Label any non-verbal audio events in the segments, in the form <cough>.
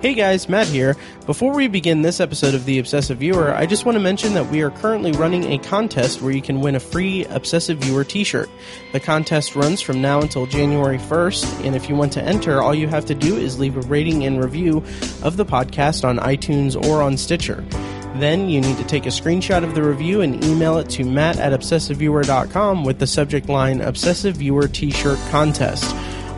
Hey guys, Matt here. Before we begin this episode of The Obsessive Viewer, I just want to mention that we are currently running a contest where you can win a free Obsessive Viewer t shirt. The contest runs from now until January 1st, and if you want to enter, all you have to do is leave a rating and review of the podcast on iTunes or on Stitcher. Then you need to take a screenshot of the review and email it to matt at obsessiveviewer.com with the subject line Obsessive Viewer T shirt contest.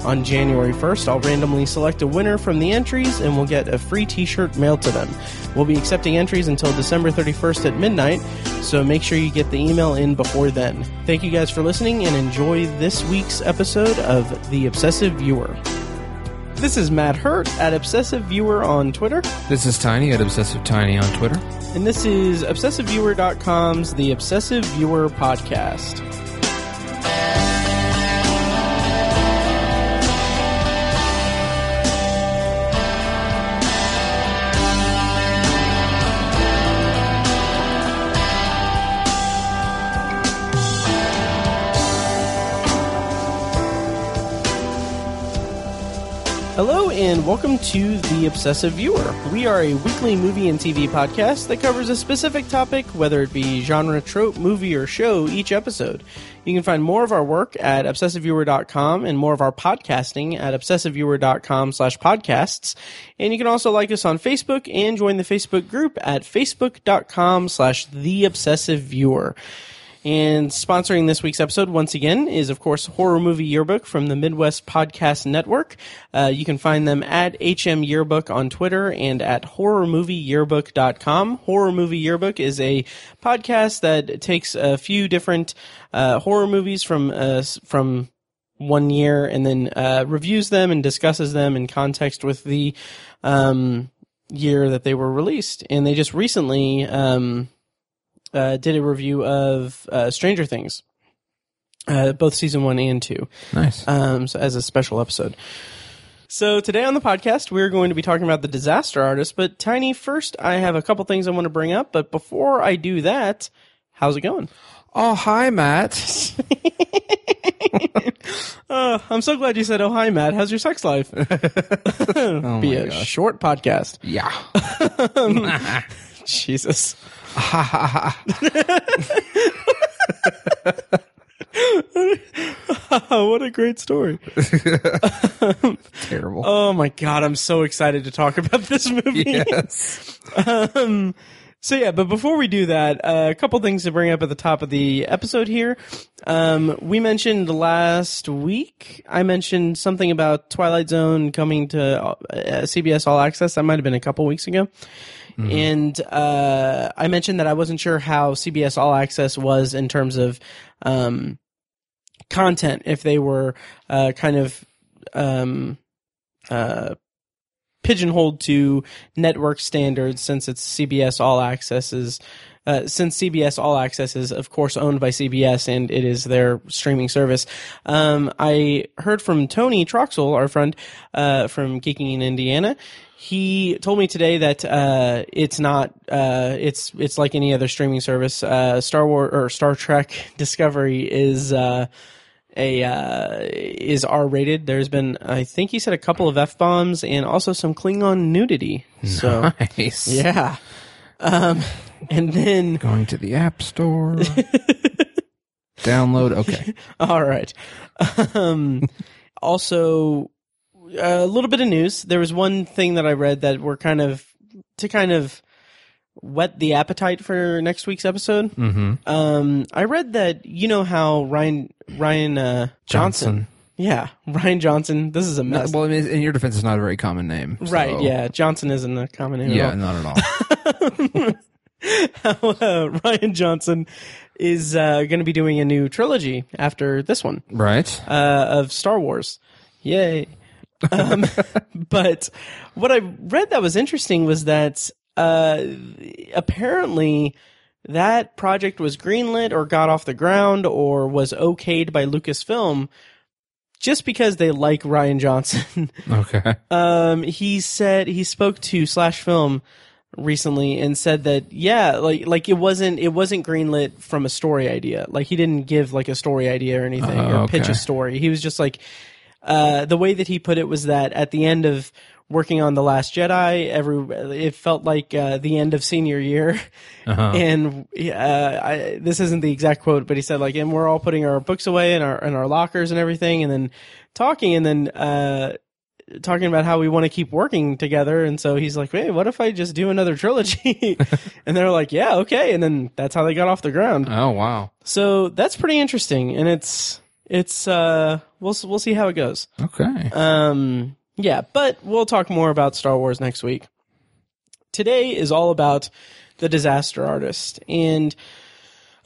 On January 1st, I'll randomly select a winner from the entries and we'll get a free t shirt mailed to them. We'll be accepting entries until December 31st at midnight, so make sure you get the email in before then. Thank you guys for listening and enjoy this week's episode of The Obsessive Viewer. This is Matt Hurt at Obsessive Viewer on Twitter, This is Tiny at Obsessive Tiny on Twitter. and this is ObsessiveViewer.com's The Obsessive Viewer Podcast. Hello and welcome to The Obsessive Viewer. We are a weekly movie and TV podcast that covers a specific topic, whether it be genre, trope, movie, or show, each episode. You can find more of our work at obsessiveviewer.com and more of our podcasting at obsessiveviewer.com slash podcasts. And you can also like us on Facebook and join the Facebook group at facebook.com slash The Obsessive Viewer. And sponsoring this week's episode once again is, of course, Horror Movie Yearbook from the Midwest Podcast Network. Uh, you can find them at HM Yearbook on Twitter and at horrormovieyearbook.com. Horror Movie Yearbook is a podcast that takes a few different uh, horror movies from uh, from one year and then uh, reviews them and discusses them in context with the um, year that they were released. And they just recently. Um, uh, did a review of uh, Stranger Things, uh, both season one and two, Nice. um, so as a special episode. So today on the podcast, we're going to be talking about the Disaster Artist. But Tiny, first, I have a couple things I want to bring up. But before I do that, how's it going? oh, hi, Matt. <laughs> Uh, I'm so glad you said, "Oh, hi, Matt. How's your sex life?" <laughs> oh, be a gosh. short podcast. Yeah. <laughs> Jesus. <laughs> what a great story. <laughs> Terrible. Oh my god, I'm so excited to talk about this movie. yes. <laughs> Um, so yeah, but before we do that, uh, a couple things to bring up at the top of the episode here. Um, we mentioned last week, I mentioned something about Twilight Zone coming to uh, CBS All Access. That might have been a couple weeks ago. And uh, I mentioned that I wasn't sure how CBS All Access was in terms of um, content, if they were uh, kind of um, uh, pigeonholed to network standards since it's CBS All Access is uh, since CBS All Access is of course owned by CBS and it is their streaming service. Um, I heard from Tony Troxel, our friend uh, from Geeking in Indiana. He told me today that uh, it's not uh, it's it's like any other streaming service. Uh, Star War or Star Trek Discovery is uh, a uh, is R rated. There's been I think he said a couple of f bombs and also some Klingon nudity. So Nice. yeah, um, and then <laughs> Going to the App Store. <laughs> Download. Okay. <laughs> all right. Um, also, a little bit of news. There was one thing that I read that we're kind of to kind of whet the appetite for next week's episode. Mm-hmm. Um, I read that you know how Rian Rian uh, Johnson. Yeah, <laughs> Rian Johnson. This is a mess. Well, I mean, in your defense, it's not a very common name. right? Yeah, Johnson isn't a common name. Yeah, at not at all. <laughs> all. uh, Rian Johnson is uh, going to be doing a new trilogy after this one right. uh, of Star Wars. Yay! Um, <laughs> but what I read that was interesting was that uh, apparently that project was greenlit or got off the ground or was okayed by Lucasfilm just because they like Rian Johnson. <laughs> Okay. um, he said he spoke to Slash Film recently and said that yeah, like like it wasn't it wasn't greenlit from a story idea. Like he didn't give like a story idea or anything Oh, or pitch a story. He was just like uh, the way that he put it was that at the end of working on the Last Jedi. Every it felt like uh, the end of senior year, Uh-huh. <laughs> and uh, I, this isn't the exact quote, but he said like, and we're all putting our books away in our in our lockers and everything, and then talking, and then uh, talking about how we want to keep working together. And so he's like, hey, what if I just do another trilogy? <laughs> <laughs> and they're like, yeah, okay. And then that's how they got off the ground. Oh wow. So that's pretty interesting, and it's it's uh we'll we'll see how it goes. Okay. Um, yeah, but we'll talk more about Star Wars next week. Today is all about the disaster artist. And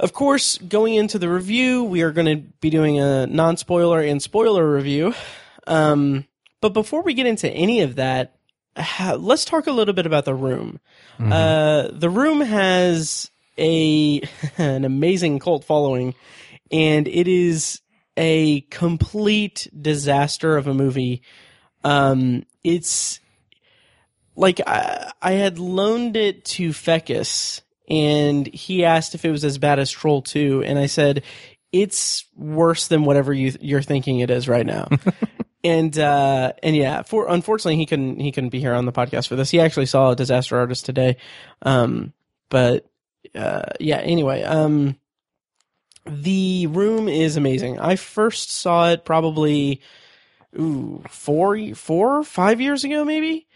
of course, going into the review, we are going to be doing a non spoiler and spoiler review. Um, but before we get into any of that, ha- let's talk a little bit about the room. Uh, the room has a <laughs> an amazing cult following, and it is a complete disaster of a movie. Um, it's like I, I had loaned it to Fecus, and he asked if it was as bad as Troll Two, and I said it's worse than whatever you you're thinking it is right now. <laughs> and uh, and yeah, for unfortunately he couldn't he couldn't be here on the podcast for this. He actually saw a disaster artist today, um, but uh, yeah. Anyway, um, the room is amazing. I first saw it probably ooh four four five years ago maybe,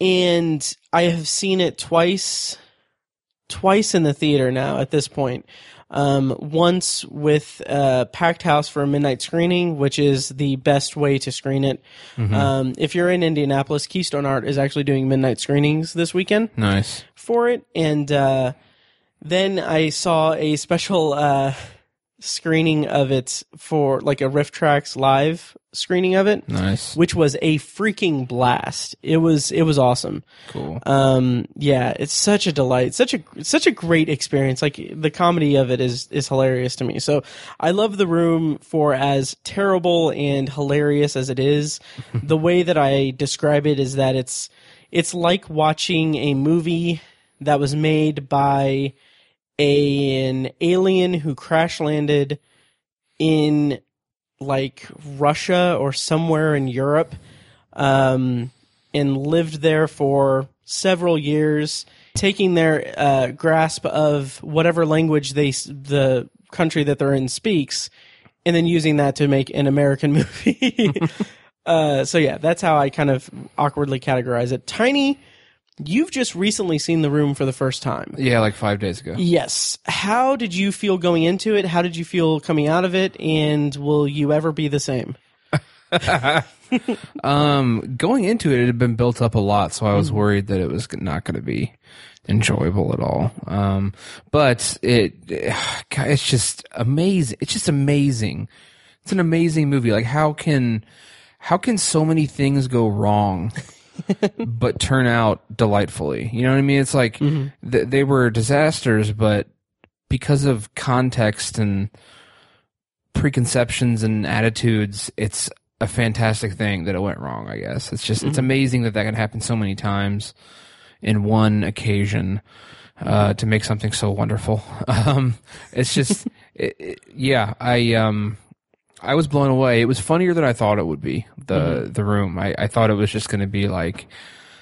and I have seen it twice twice in the theater now at this point. Um, once with a packed house for a midnight screening, which is the best way to screen it. Um, if you're in Indianapolis, Keystone Art is actually doing midnight screenings this weekend Nice. for it, and uh, then I saw a special uh, screening of it for like a RiffTrax live screening of it, Nice. which was a freaking blast. It was it was awesome. Cool. Um, yeah, it's such a delight, such a such a great experience. Like the comedy of it is is hilarious to me. So I love the room for as terrible and hilarious as it is. <laughs> the way that I describe it is that it's it's like watching a movie that was made by a, an alien who crash landed in like Russia or somewhere in Europe um, and lived there for several years, taking their uh, grasp of whatever language they the country that they're in speaks, and then using that to make an American <laughs> movie. <laughs> uh, so yeah, that's how I kind of awkwardly categorize it. Tiny, you've just recently seen The Room for the first time. Yeah, like five days ago. Yes. How did you feel going into it? How did you feel coming out of it? And will you ever be the same? <laughs> Um, going into it, it had been built up a lot, so I was worried that it was not going to be enjoyable at all. Um, but it, <sighs> it's just amazing. It's just amazing. It's an amazing movie. Like how can, how can so many things go wrong? <laughs> but turn out delightfully. You know what I mean? It's like th- they were disasters, but because of context and preconceptions and attitudes, it's a fantastic thing that it went wrong, I guess. It's just, it's amazing that that can happen so many times in one occasion, uh, to make something so wonderful. <laughs> Um, it's just, <laughs> it, it- yeah, I, um, I was blown away. It was funnier than I thought it would be. The, mm-hmm. the room. I, I thought it was just going to be like,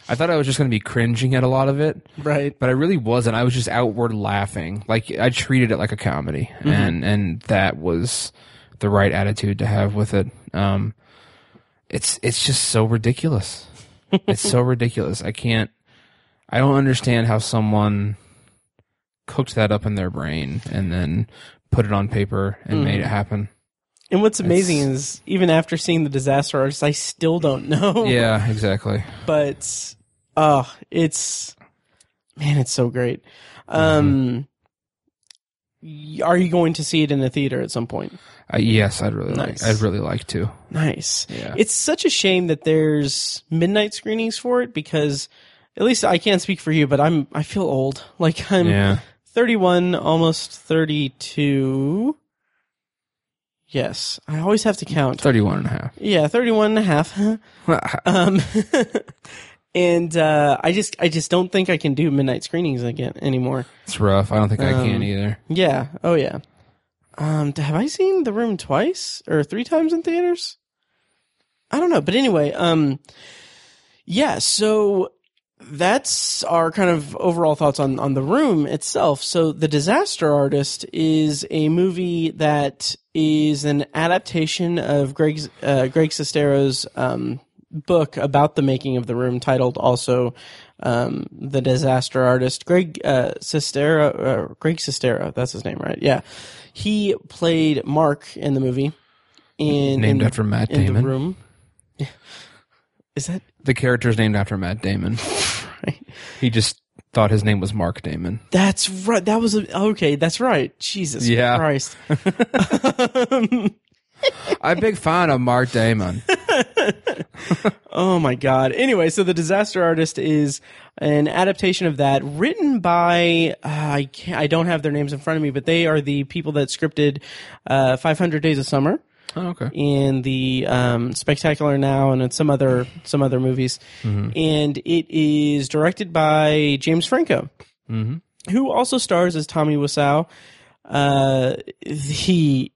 I thought I was just going to be cringing at a lot of it Right. but I really wasn't. I was just outward laughing. Like I treated it like a comedy, mm-hmm. and and that was the right attitude to have with it. Um, it's it's just so ridiculous. <laughs> it's so ridiculous. I can't. I don't understand how someone cooked that up in their brain and then put it on paper and made mm-hmm. it happen. And what's amazing is even after seeing the disaster artist, I still don't <laughs> know. Yeah, exactly. But oh, it's man, it's so great. Um y- are you going to see it in the theater at some point? Uh, yes, I'd really Nice. like. I'd really like to. Nice. Yeah. It's such a shame that there's midnight screenings for it because at least I can't speak for you, but I'm I feel old. Like I'm Yeah. 31, almost 32. Yes, I always have to count. 31 and a half. Yeah, 31 and a half. <laughs> um, <laughs> and uh, I just I just don't think I can do midnight screenings again anymore. it's rough. I don't think I can Um, either. Yeah. Oh yeah. Um, have I seen The Room twice or three times in theaters? I don't know, but anyway, um, Yeah, so that's our kind of overall thoughts on, on the room itself. So the disaster artist is a movie that is an adaptation of Greg, uh, Greg Sestero's, um, book about the making of the room titled also, um, the disaster artist. Greg, uh, Sestero, uh, Greg Sestero, that's his name, right? Yeah. He played Mark in the movie. In, Named in- after Matt in the Damon. room. Is that The character's named after Matt Damon. <laughs> right? He just thought his name was Mark Damon. That's right. That was a, okay. That's right. Jesus Yeah. Christ. <laughs> <laughs> I'm a big fan of Mark Damon. Oh my God. Anyway, so the disaster artist is an adaptation of that written by uh, I can't, I don't have their names in front of me, but they are the people that scripted uh, 500 Days of Summer Oh, okay. In the um, Spectacular Now and in some other some other movies, and it is directed by James Franco, who also stars as Tommy Wiseau, uh, the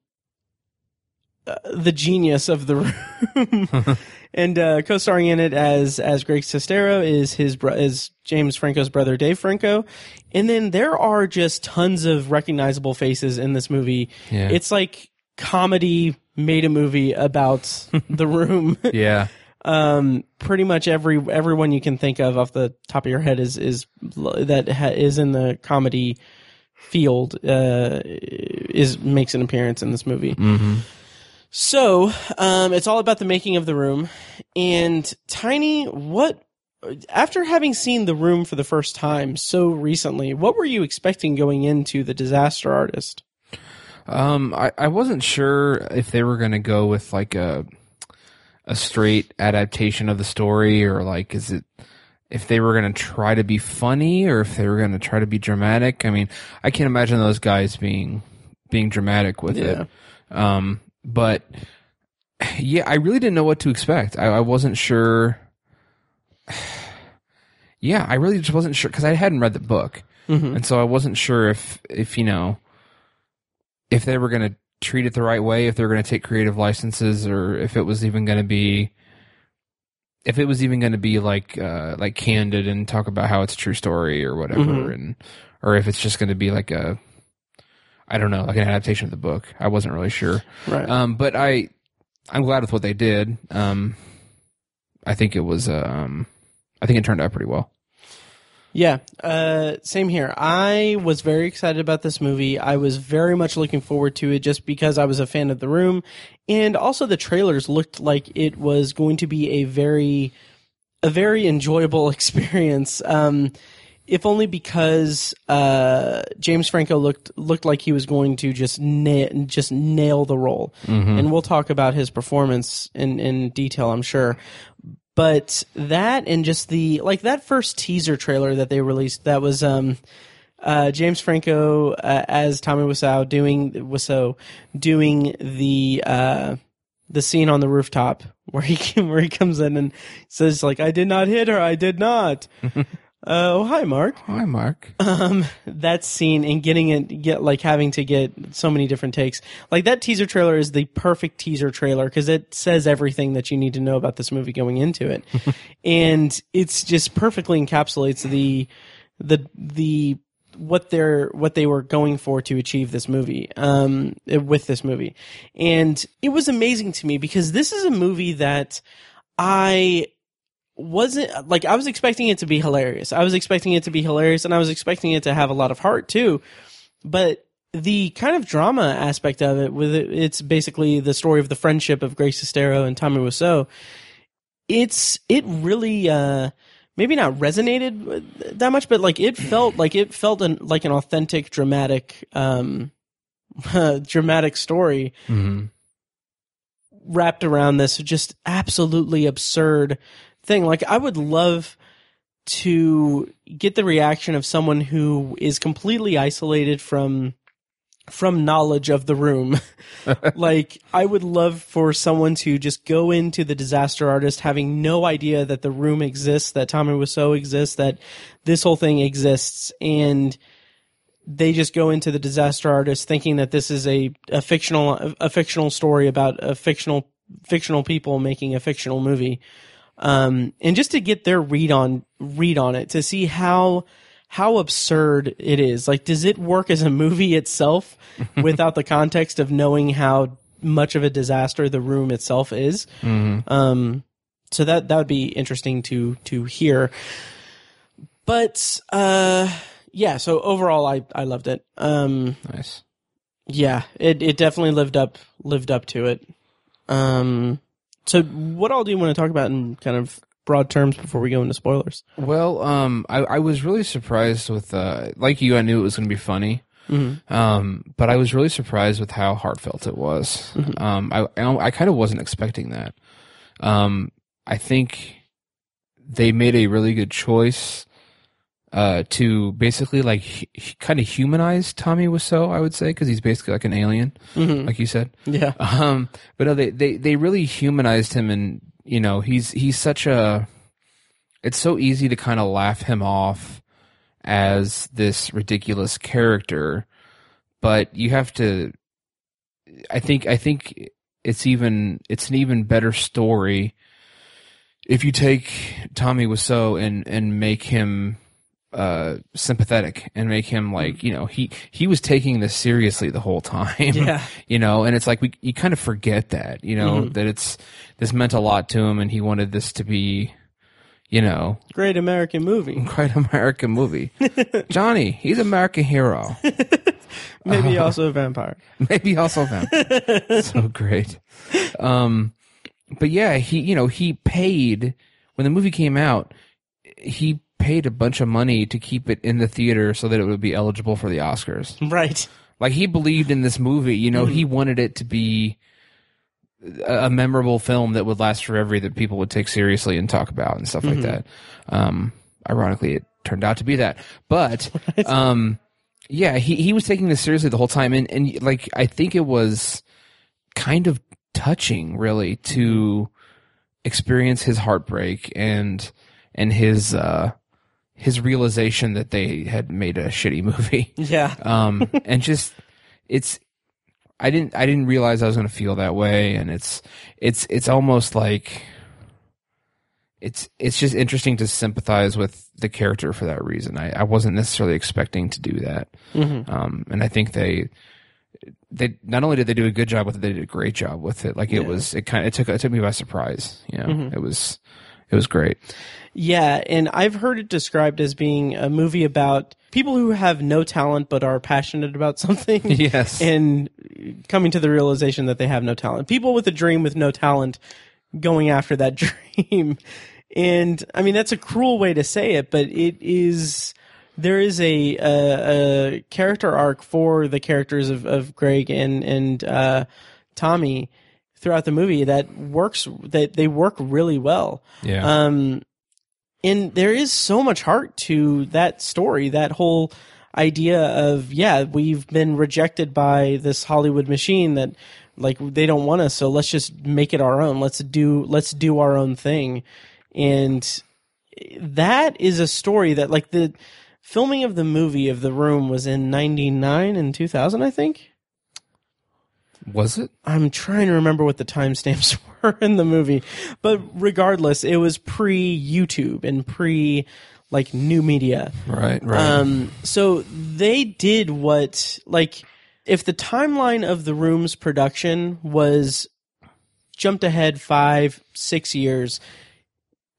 uh, the genius of the <laughs> room, <laughs> and uh, co-starring in it as as Greg Sestero is his bro- is James Franco's brother Dave Franco, and then there are just tons of recognizable faces in this movie. Yeah. It's like comedy made a movie about <laughs> the room. Yeah. <laughs> um, pretty much every everyone you can think of off the top of your head is is that ha- is in the comedy field uh, is makes an appearance in this movie. So um, it's all about the making of the room. And Tiny, what after having seen the room for the first time so recently, what were you expecting going into the Disaster Artist? Um, I, I wasn't sure if they were going to go with like a a straight adaptation of the story or like is it if they were going to try to be funny or if they were going to try to be dramatic. I mean, I can't imagine those guys being being dramatic with Yeah. it. Um, but yeah, I really didn't know what to expect. I, I wasn't sure. <sighs> Yeah, I really just wasn't sure because I hadn't read the book, Mhm. and so I wasn't sure if if you know if they were going to treat it the right way, if they were going to take creative licenses, or if it was even going to be if it was even going to be like uh, like candid and talk about how it's a true story or whatever, Mhm. and or if it's just going to be like a I don't know, like an adaptation of the book. I wasn't really sure, Right. um, but I I'm glad with what they did. Um, I think it was um, I think it turned out pretty well. Yeah, uh, same here. I was very excited about this movie. I was very much looking forward to it just because I was a fan of The Room. And also the trailers looked like it was going to be a very, a very enjoyable <laughs> experience. Um, if only because, uh, James Franco looked, looked like he was going to just nail, just nail the role. And we'll talk about his performance in, in detail, I'm sure but that and just the like that first teaser trailer that they released that was um uh James Franco uh, as Tommy Wiseau doing Wiseau doing the uh the scene on the rooftop <laughs> where he where he comes in and says like I did not hit her. I did not <laughs> uh, oh hi Mark. Hi, Mark. um that scene and getting it get like having to get so many different takes. Like that teaser trailer is the perfect teaser trailer because it says everything that you need to know about this movie going into it. <laughs> And it's just perfectly encapsulates the the the what they're what they were going for to achieve this movie um with this movie. And it was amazing to me because this is a movie that i wasn't like I was expecting it to be hilarious. I was expecting it to be hilarious and I was expecting it to have a lot of heart too. But the kind of drama aspect of it with it, it's basically the story of the friendship of Greg Sestero and Tommy Wiseau. It's it really uh maybe not resonated that much but like it felt like it felt an, like an authentic dramatic um <laughs> dramatic story hmm wrapped around this just absolutely absurd thing. Like I would love to get the reaction of someone who is completely isolated from from knowledge of the room. <laughs> like I would love for someone to just go into the disaster artist having no idea that the room exists, that Tommy Wiseau exists, that this whole thing exists and they just go into the disaster artist thinking that this is a, a fictional a fictional story about a fictional fictional people making a fictional movie um, and just to get their read on read on it to see how how absurd it is. Like, does it work as a movie itself <laughs> without the context of knowing how much of a disaster the room itself is? Um, so that that would be interesting to to hear. But uh, yeah. So overall, I I loved it. Um, Nice. yeah, it it definitely lived up lived up to it. Um, so what all do you want to talk about in kind of broad terms before we go into spoilers? Well, um, I, I was really surprised with, uh, like you, I knew it was going to be funny. Um, but I was really surprised with how heartfelt it was. Um, I, I, I kind of wasn't expecting that. Um, I think they made a really good choice, uh, to basically like h- kind of humanize Tommy Wiseau, I would say, because he's basically like an alien, like you said. Yeah, Um, but no, they, they, they really humanized him and, you know, he's, he's such a, it's so easy to kind of laugh him off as this ridiculous character, but you have to, I think, I think it's even, it's an even better story if you take Tommy Wiseau and, and make him, uh, sympathetic and make him like, you know, he, he was taking this seriously the whole <laughs> time Yeah. you know and it's like we you kind of forget that you know that it's this meant a lot to him and he wanted this to be you know. Great American movie. <laughs> great American movie. Johnny he's American hero. <laughs> Maybe also a vampire. maybe also a vampire. So great. Um but yeah he you know he paid when the movie came out he paid a bunch of money to keep it in the theater so that it would be eligible for the Oscars Right. Like he believed in this movie, you know, he wanted it to be a a memorable film that would last forever that people would take seriously and talk about and stuff like that. Um, ironically, it turned out to be that, but, <laughs> um, yeah, he, he was taking this seriously the whole time. And, and like, I think it was kind of touching really to experience his heartbreak and, and his, uh, his realization that they had made a shitty movie. <laughs> Yeah. um and just it's i didn't i didn't realize i was going to feel that way. And it's it's it's almost like it's it's just interesting to sympathize with the character for that reason. I, I wasn't necessarily expecting to do that. Um and i think they they not only did they do a good job with it they did a great job with it. Like it was it kind of it took it took me by surprise. You know it was it was great Yeah, and I've heard it described as being a movie about people who have no talent but are passionate about something. <laughs> Yes. And coming to the realization that they have no talent. People with a dream with no talent going after that <laughs> dream. And I mean, that's a cruel way to say it, but it is. There is a a, a character arc for the characters of, of Greg and and uh, Tommy throughout the movie that works. That they work really well. yeah Um, and there is so much heart to that story, that whole idea of, yeah, we've been rejected by this Hollywood machine that like they don't want us. So let's just make it our own. Let's do, let's do our own thing. And that is a story that like the filming of the movie of the room was in 99 and 2000, I think. was it I'm trying to remember what the timestamps <laughs> were <laughs> in the movie, but regardless, it was pre YouTube and pre like new media. right right. Um, so they did what like if the timeline of the room's production was jumped ahead five six years,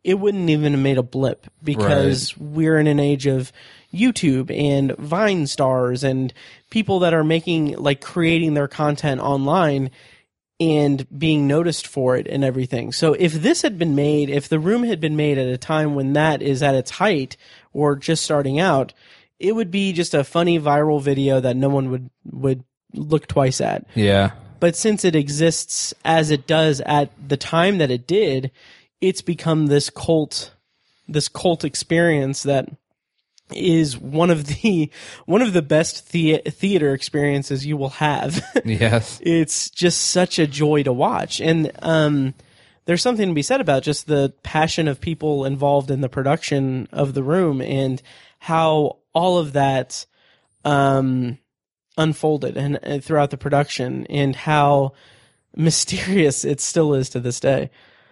it wouldn't even have made a blip because we're in an age of YouTube and Vine stars and people that are making like creating their content online and being noticed for it and everything. So if this had been made, if the room had been made at a time when that is at its height or just starting out, it would be just a funny viral video that no one would would look twice at. yeah But since it exists as it does at the time that it did, it's become this cult this cult experience that is one of the <laughs> one of the best the- theater experiences you will have. <laughs> yes. It's just such a joy to watch. And um there's something to be said about just the passion of people involved in the production of the room and how all of that um unfolded and, and throughout the production and how mysterious it still is to this day.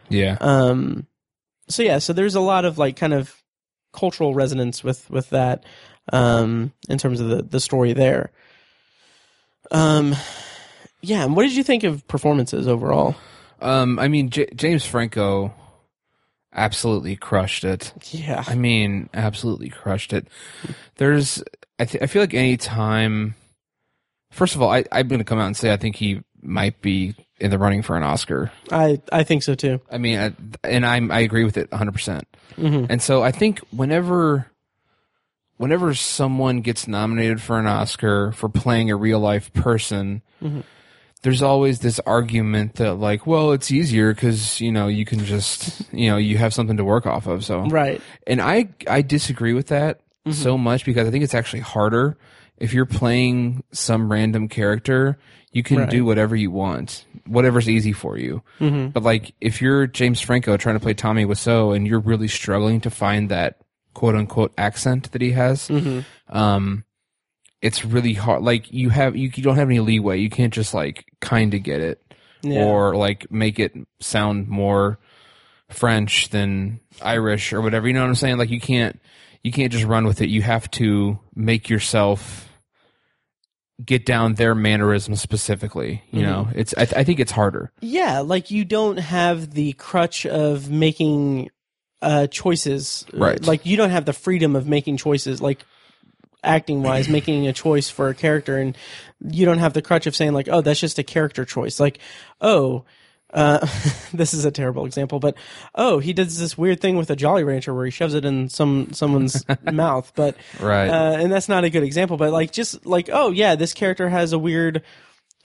Yeah. Um so yeah, so there's a lot of like kind of cultural resonance with with that um, in terms of the the story there. Um, yeah. And what did you think of performances overall? Um, I mean, J- James Franco absolutely crushed it. Yeah. I mean, absolutely crushed it. There's, I, th- I feel like any time. First of all, I, I'm going to come out and say I think he might be in the running for an Oscar. I I think so too. I mean, I, and I'm I agree with it 100. percent Mhm. And so I think whenever, whenever someone gets nominated for an Oscar for playing a real life person, Mhm. there's always this argument that like, well, it's easier because you know you can just <laughs> you know you have something to work off of. So Right. and I I disagree with that so much because I think it's actually harder if you're playing some random character. You can Right. do whatever you want, whatever's easy for you. hmm But like, if you're James Franco trying to play Tommy Wiseau and you're really struggling to find that quote unquote accent that he has, hmm um, it's really hard. Like you have you, you don't have any leeway. You can't just like kind of get it Yeah. or like make it sound more French than Irish or whatever. You know what I'm saying? Like you can't you can't just run with it. You have to make yourself get down their mannerisms specifically. You know, it's I, th- I think it's harder. Yeah, like you don't have the crutch of making uh choices. Right. Like you don't have the freedom of making choices like acting wise <clears throat> making a choice for a character and you don't have the crutch of saying like, "Oh, that's just a character choice." Like, "Oh, uh, <laughs> this is a terrible example, but oh, he does this weird thing with a Jolly Rancher where he shoves it in some someone's <laughs> mouth, but Right. uh, and that's not a good example. But like, just like, oh yeah, this character has a weird,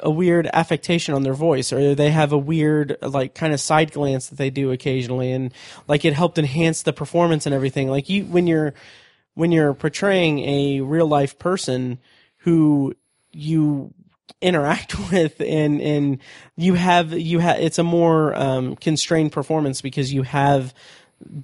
a weird affectation on their voice, or they have a weird like kind of side glance that they do occasionally, and like it helped enhance the performance and everything. Like you, when you're when you're portraying a real life person who you interact <laughs> with and and you have you have it's a more um constrained performance because you have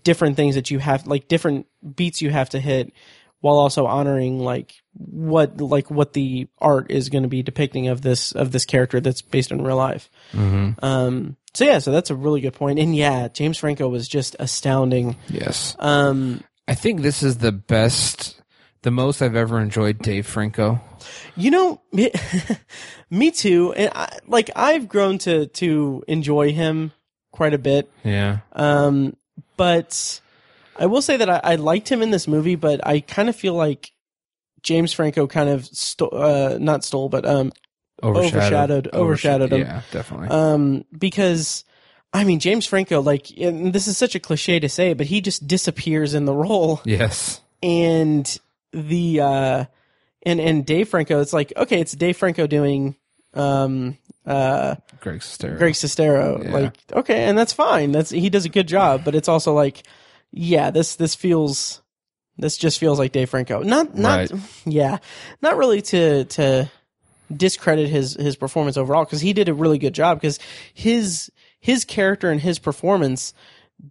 different things that you have like different beats you have to hit while also honoring like what like what the art is going to be depicting of this of this character that's based in real life Mm-hmm. um so yeah so that's a really good point and yeah james franco was just astounding Yes. um I think this is the best, the most I've ever enjoyed Dave Franco. You know, me, <laughs> me too. And I, like I've grown to to enjoy him quite a bit. Yeah. Um, but I will say that I, I liked him in this movie, but I kind of feel like James Franco kind of sto- uh, not stole, but um, Overshadowed- overshadowed him. Yeah, definitely. um, because I mean James Franco, like, this is such a cliche to say, but he just disappears in the role. yes. and the uh and and Dave Franco it's like okay it's Dave Franco doing um uh Greg Sestero. Greg Sestero Yeah. like okay and that's fine that's he does a good job but it's also like yeah this this feels this just feels like Dave Franco not not Right. yeah not really to to discredit his his performance overall because he did a really good job because his his character and his performance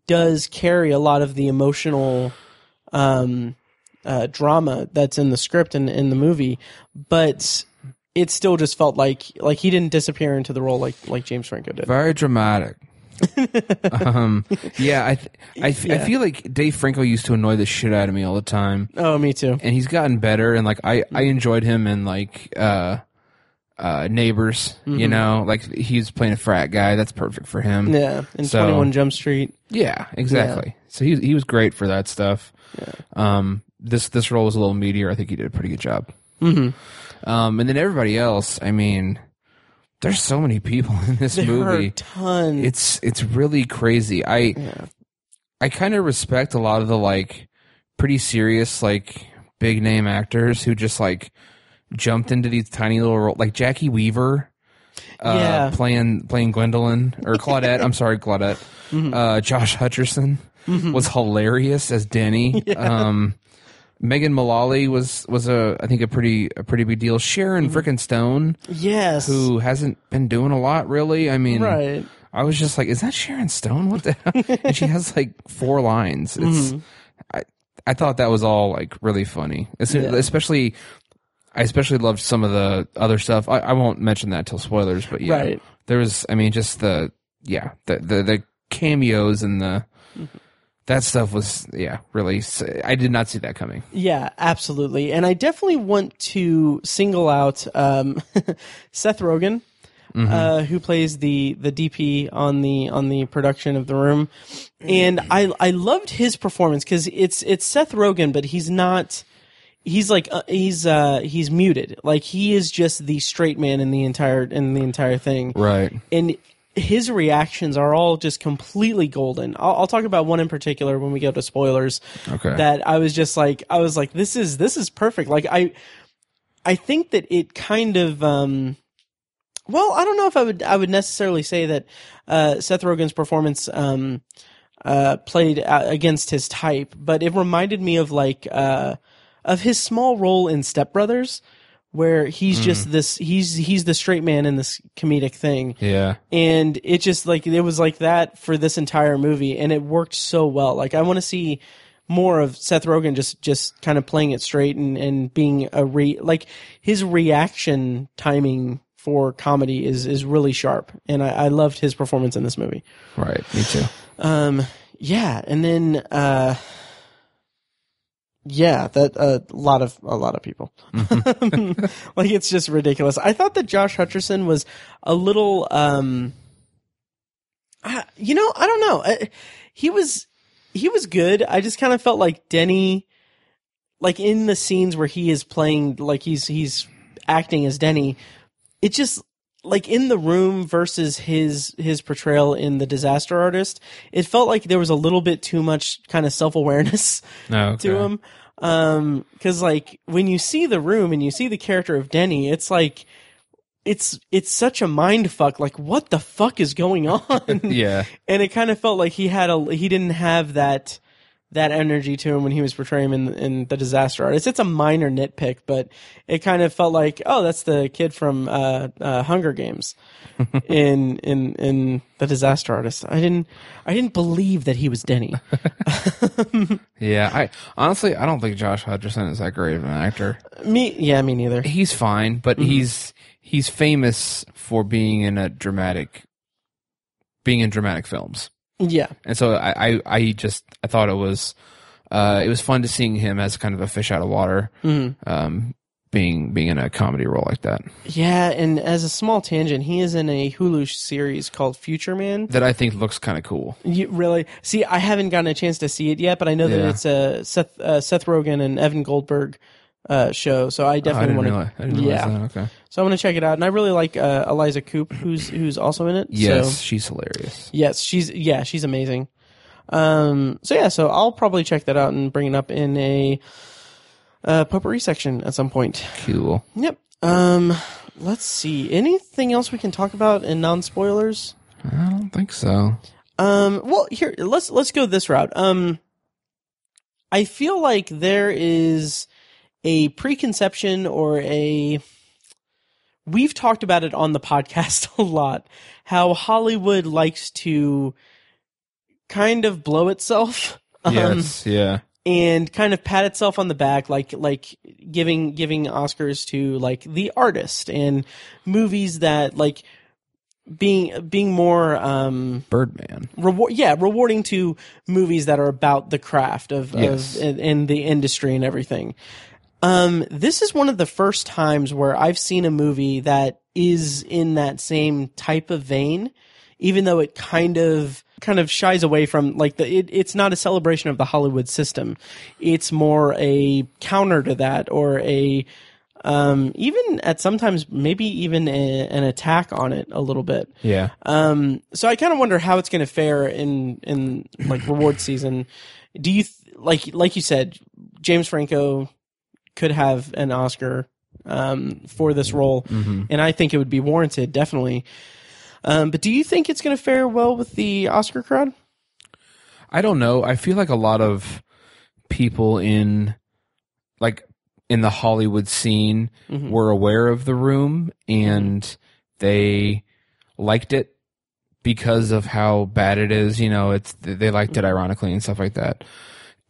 does carry a lot of the emotional um uh drama that's in the script and in the movie but it still just felt like like he didn't disappear into the role like like James Franco did Very dramatic. <laughs> um, yeah, I, th- I, f- I Yeah. feel like Dave Franco used to annoy the shit out of me all the time, oh me too and he's gotten better. And like, I, I enjoyed him in like, uh, uh, Neighbors. You know, like he's playing a frat guy. That's perfect for him. Mm-hmm. yeah in So- 21 Jump Street Yeah, exactly. So he he was great for that stuff. Um, this this role was a little meatier. I think he did a pretty good job. mm-hmm. Um, and then everybody else. I mean, there's so many people <laughs> in this there are movie. tons It's it's really crazy. I yeah. I kind of respect a lot of the like pretty serious like big name actors who just like jumped into these tiny little roles, like Jacki Weaver. Uh, Yeah. playing playing Gwendolyn or Claudette. <laughs> I'm sorry, Claudette. Mm-hmm. Uh, Josh Hutcherson was hilarious as Denny. <laughs> Um, Megan Mullally was was a I think a pretty a pretty big deal. Sharon Mm-hmm. frickin' Stone, yes who hasn't been doing a lot really. I mean, right I was just like, is that Sharon Stone? What the hell? <laughs> and she has like four lines. It's Mm-hmm. I I thought that was all like really funny. Yeah. Especially I especially loved some of the other stuff. I, I won't mention that till spoilers, but yeah. Right. There was I mean just the yeah, the the, the cameos and the that stuff was yeah really. i did not see that coming. Yeah, absolutely. And I definitely want to single out um, <laughs> Seth Rogen, uh, who plays the the DP on the on the production of The Room, and I I loved his performance because it's it's Seth Rogen, but he's not. He's like uh, he's uh he's muted. Like he is just the straight man in the entire in the entire thing Right. and his reactions are all just completely golden. I'll, I'll talk about one in particular when we go to spoilers. Okay. That I was just like, I was like, this is this is perfect. Like I, I think that it kind of, um, well, I don't know if I would I would necessarily say that uh, Seth Rogen's performance um, uh, played against his type, but it reminded me of like uh, of his small role in Step Brothers. Where he's just this, he's he's the straight man in this comedic thing, Yeah. and it just like it was like that for this entire movie and it worked so well like i want to see more of seth rogen just just kind of playing it straight and and being a re like his reaction timing for comedy is is really sharp and i, I loved his performance in this movie Right. Me too. um yeah and then uh yeah that a lot of a lot of people. <laughs> Like it's just ridiculous. I thought that josh hutcherson was a little um I, you know i don't know. I, he was he was good. I just kind of felt like denny like in the scenes where he is playing like he's he's acting as denny it just like in the room versus his his portrayal in the disaster artist it felt like there was a little bit too much kind of self-awareness No. <laughs> Okay. to him um because like when you see the room and you see the character of denny it's like it's it's such a mind fuck like what the fuck is going <laughs> on Yeah. and it kind of felt like he had a he didn't have that that energy to him when he was portraying him in in the disaster artist. It's a minor nitpick, but it kind of felt like oh, that's the kid from uh, uh, Hunger Games <laughs> in in in the disaster artist. I didn't I didn't believe that he was Denny. <laughs> Yeah. I honestly, I don't think Josh Hutcherson is that great of an actor. me, yeah, me neither. He's fine, but he's he's famous for being in a dramatic, being in dramatic films. Yeah, And so I, I, I just I thought it was uh, it was fun to seeing him as kind of a fish out of water, um, being being in a comedy role like that. yeah. And as a small tangent, he is in a Hulu series called Future Man. That I think looks kind of cool. You really see? I haven't gotten a chance to see it yet, but I know that Yeah. it's a Seth uh, Seth Rogen and Evan Goldberg uh, show. So I Oh, definitely didn't want realize. I didn't to. realize Yeah, that. Okay. So I want to check it out, and I really like uh, Eliza Coupe, who's who's also in it. Yes, So, she's hilarious. yes, she's yeah, she's amazing. Um. So yeah, so I'll probably check that out and bring it up in a uh, potpourri section at some point. Cool. Yep. Um. Let's see. Anything else we can talk about in non spoilers? I don't think so. Um, well, here let's let's go this route. Um, I feel like there is a preconception or a we've talked about it on the podcast <laughs> a lot how Hollywood likes to kind of blow itself. <laughs> Um, Yes. Yeah. and kind of pat itself on the back like like giving giving oscars to like the artist and movies that like being being more um Birdman. reward yeah rewarding to movies that are about the craft of, Yes. of and, and the industry and everything um this is one of the first times where i've seen a movie that is in that same type of vein even though it kind of kind of shies away from like the it, it's not a celebration of the hollywood system it's more a counter to that or a um even at sometimes maybe even a, an attack on it a little bit Yeah. um, so I kind of wonder how it's going to fare in in like reward season. Do you th- like like you said, James Franco could have an Oscar um, for this role, and I think it would be warranted, definitely. Um, but do you think it's going to fare well with the Oscar crowd? I don't know. I feel like a lot of people in like in the Hollywood scene were aware of the room and they liked it because of how bad it is. You know, it's they liked it ironically and stuff like that.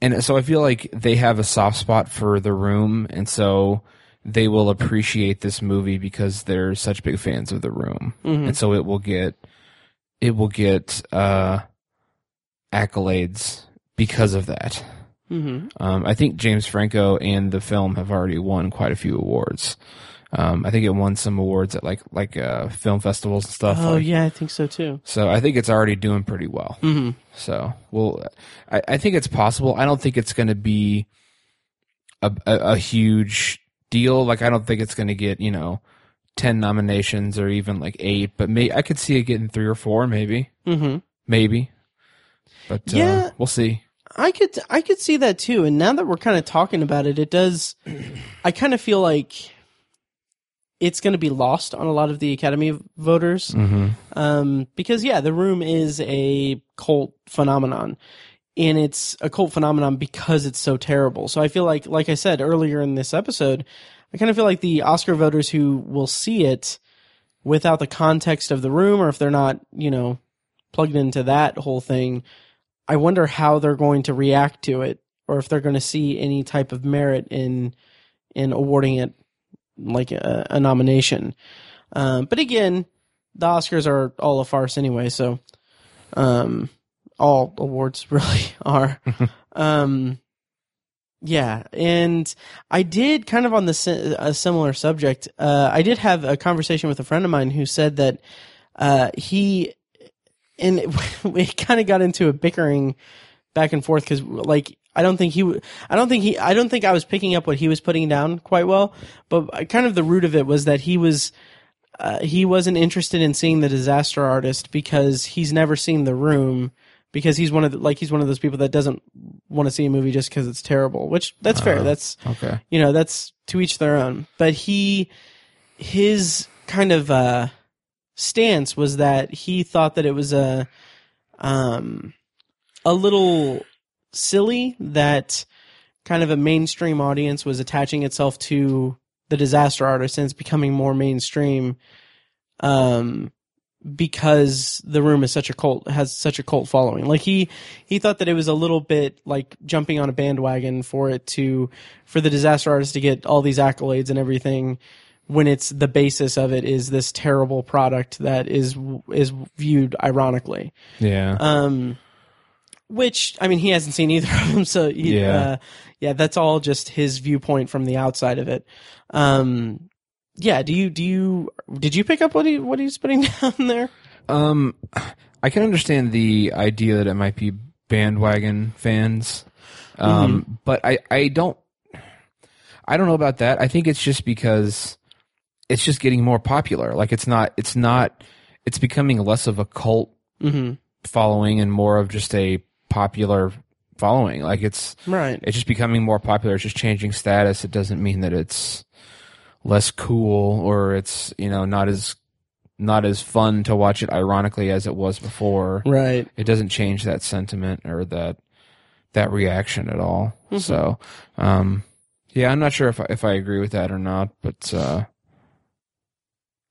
And so I feel like they have a soft spot for the room, and so they will appreciate this movie because they're such big fans of the room, and so it will get it will get uh, accolades because of that. Mm-hmm. Um, I think James Franco and the film have already won quite a few awards. Um, I think it won some awards at like like uh, film festivals and stuff. Oh like- yeah, I think so too. So I think it's already doing pretty well. Mm-hmm. So well, I, I think it's possible. I don't think it's going to be a, a a huge deal. Like I don't think it's going to get you know ten nominations or even like eight. But may I could see it getting three or four, maybe, Mm-hmm. maybe. But uh, Yeah. we'll see. I could I could see that too. And now that we're kind of talking about it, it does. I kind of feel like it's going to be lost on a lot of the Academy voters, Mm-hmm. um, because yeah, The Room is a cult phenomenon, and it's a cult phenomenon because it's so terrible. So I feel like, like I said earlier in this episode, I kind of feel like the Oscar voters who will see it without the context of The Room, or if they're not, you know, plugged into that whole thing, I wonder how they're going to react to it, or if they're going to see any type of merit in in awarding it like a, a nomination. Um, but again, the Oscars are all a farce anyway, so um, all awards <laughs> really are. <laughs> um, yeah, and I did kind of on the a similar subject. Uh, I did have a conversation with a friend of mine who said that uh, he and <laughs> we kind of got into a bickering back and forth because like I don't think he w- I don't think he I don't think I was picking up what he was putting down quite well but kind of the root of it was that he was uh, he wasn't interested in seeing the disaster artist because he's never seen the room because he's one of the, like he's one of those people that doesn't want to see a movie just because it's terrible which that's fair Uh-huh. that's Okay. you know that's to each their own but he his kind of uh stance was that he thought that it was a um a little silly that kind of a mainstream audience was attaching itself to the disaster artist and it's becoming more mainstream um because the room is such a cult has such a cult following like he he thought that it was a little bit like jumping on a bandwagon for it to for the disaster artist to get all these accolades and everything when it's the basis of it is this terrible product that is is viewed ironically Yeah. um which i mean he hasn't seen either <laughs> of them so he, Yeah. uh, yeah that's all just his viewpoint from the outside of it um yeah do you do you did you pick up what he what he's putting <laughs> down there Um, I can understand the idea that it might be bandwagon fans, um, but I I don't I don't know about that. I think it's just because it's just getting more popular. Like it's not it's not it's becoming less of a cult mm-hmm following and more of just a popular following. Like it's right it's just becoming more popular. It's just changing status. It doesn't mean that it's less cool or it's you know not as not as fun to watch it ironically as it was before. right It doesn't change that sentiment or that that reaction at all. Mhm. So, um, yeah, I'm not sure if I, if I agree with that or not, but uh,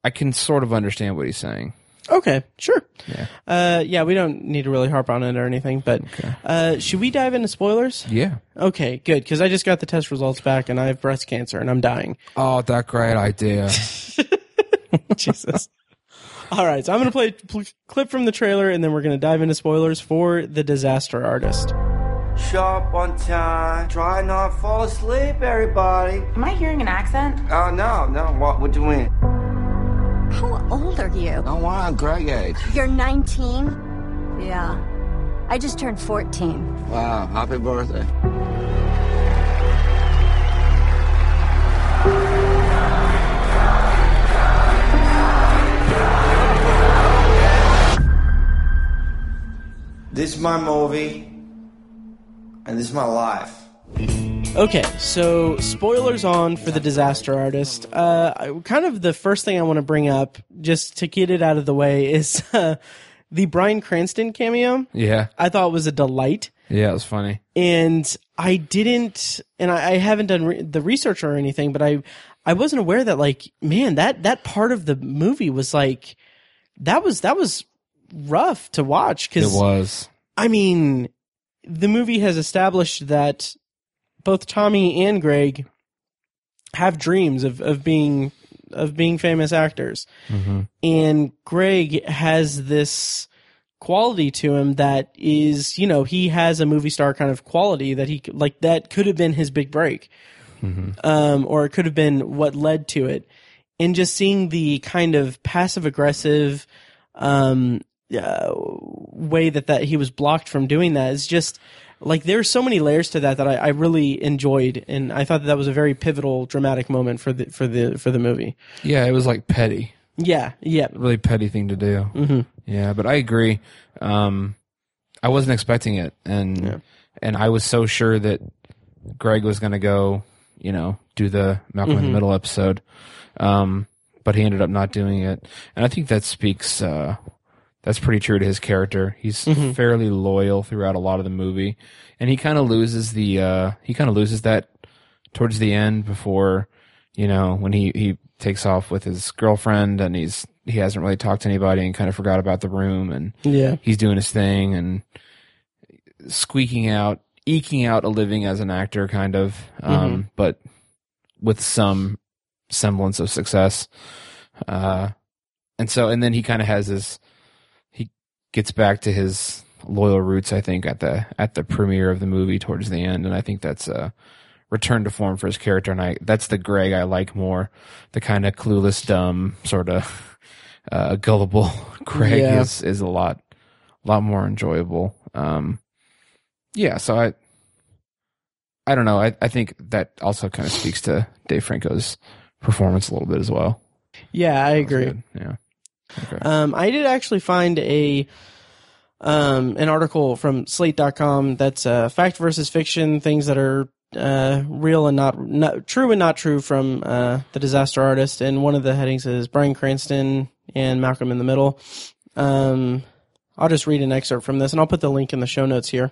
I can sort of understand what he's saying. Okay sure Yeah. uh yeah we don't need to really harp on it or anything but Okay. uh should we dive into spoilers Yeah. okay good because i just got the test results back and i have breast cancer and i'm dying Oh, that great idea. <laughs> Jesus. All right, so I'm going to play a pl- clip from the trailer and then we're going to dive into spoilers for The Disaster Artist. Sharp on time. Try not fall asleep, everybody. Am I hearing an accent? Oh, no, no. What would you win? How old are you? Oh, wow, I'm Greg age. You're 19? Yeah. I just turned 14. Wow, happy birthday. This is my movie, and this is my life. Okay, so spoilers on for The Disaster Artist. Uh, kind of the first thing I want to bring up, just to get it out of the way, is <laughs> uh, the Bryan Cranston cameo. yeah. I thought was a delight. Yeah, it was funny. and I didn't, and I, I haven't done re- the research or anything, but I, I wasn't aware that like, man, that that part of the movie was like, that was that was rough to watch Cause It because was. I mean, the movie has established that both Tommy and Greg have dreams of of being of being famous actors, Mm-hmm. and Greg has this quality to him that is, you know, he has a movie star kind of quality that he like that could have been his big break, um, or it could have been what led to it. And just seeing the kind of passive aggressive um, uh, way that that he was blocked from doing that is just like there's so many layers to that that I, I really enjoyed, and I thought that that was a very pivotal, dramatic moment for the for the for the movie. Yeah, it was like petty. Yeah, yeah, really petty thing to do. Mm-hmm. Yeah, but I agree. Um, I wasn't expecting it, and and I was so sure that Greg was going to go, you know, do the Malcolm in the Middle episode, um, but he ended up not doing it, and I think that speaks. Uh, that's pretty true to his character. He's fairly loyal throughout a lot of the movie, and he kind of loses the. Uh, he kind of loses that towards the end before, you know, when he he takes off with his girlfriend and he's he hasn't really talked to anybody and kind of forgot about the room and yeah, he's doing his thing and squeaking out, eking out a living as an actor, kind of, um, but with some semblance of success. Uh, and so, and then he kind of has his, he gets back to his loyal roots, I think, at the, at the premiere of the movie towards the end. And I think that's a return to form for his character. And I, that's the Greg I like more, the kind of clueless, dumb, sort of, <laughs> uh, gullible <laughs> Greg Yeah. is, is a lot, lot more enjoyable. Um, yeah, so I, I don't know. I, I think that also kind of speaks to Dave Franco's performance a little bit as well. yeah. I agree. good. Yeah. Okay. Um, I did actually find a um, an article from Slate.com that's uh, fact versus fiction, things that are uh, real and not, not true and not true from uh, the Disaster Artist. And one of the headings is Bryan Cranston and Malcolm in the Middle. Um, I'll just read an excerpt from this, and I'll put the link in the show notes here.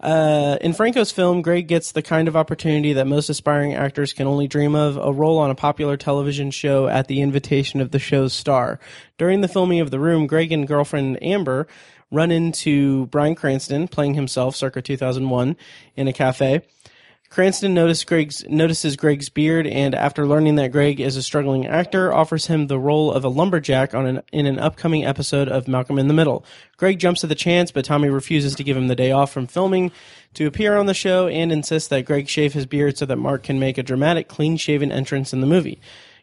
Uh, in Franco's film, Greg gets the kind of opportunity that most aspiring actors can only dream of a role on a popular television show at the invitation of the show's star. During the filming of The Room, Greg and girlfriend Amber run into Bryan Cranston, playing himself circa 2001, in a cafe. Cranston Greg's, notices Greg's beard and, after learning that Greg is a struggling actor, offers him the role of a lumberjack an, in an upcoming episode of Malcolm in the Middle. Greg jumps at the chance, but Tommy refuses to give him the day off from filming to appear on the show and insists that Greg shave his beard so that Mark can make a dramatic, clean shaven entrance in the movie.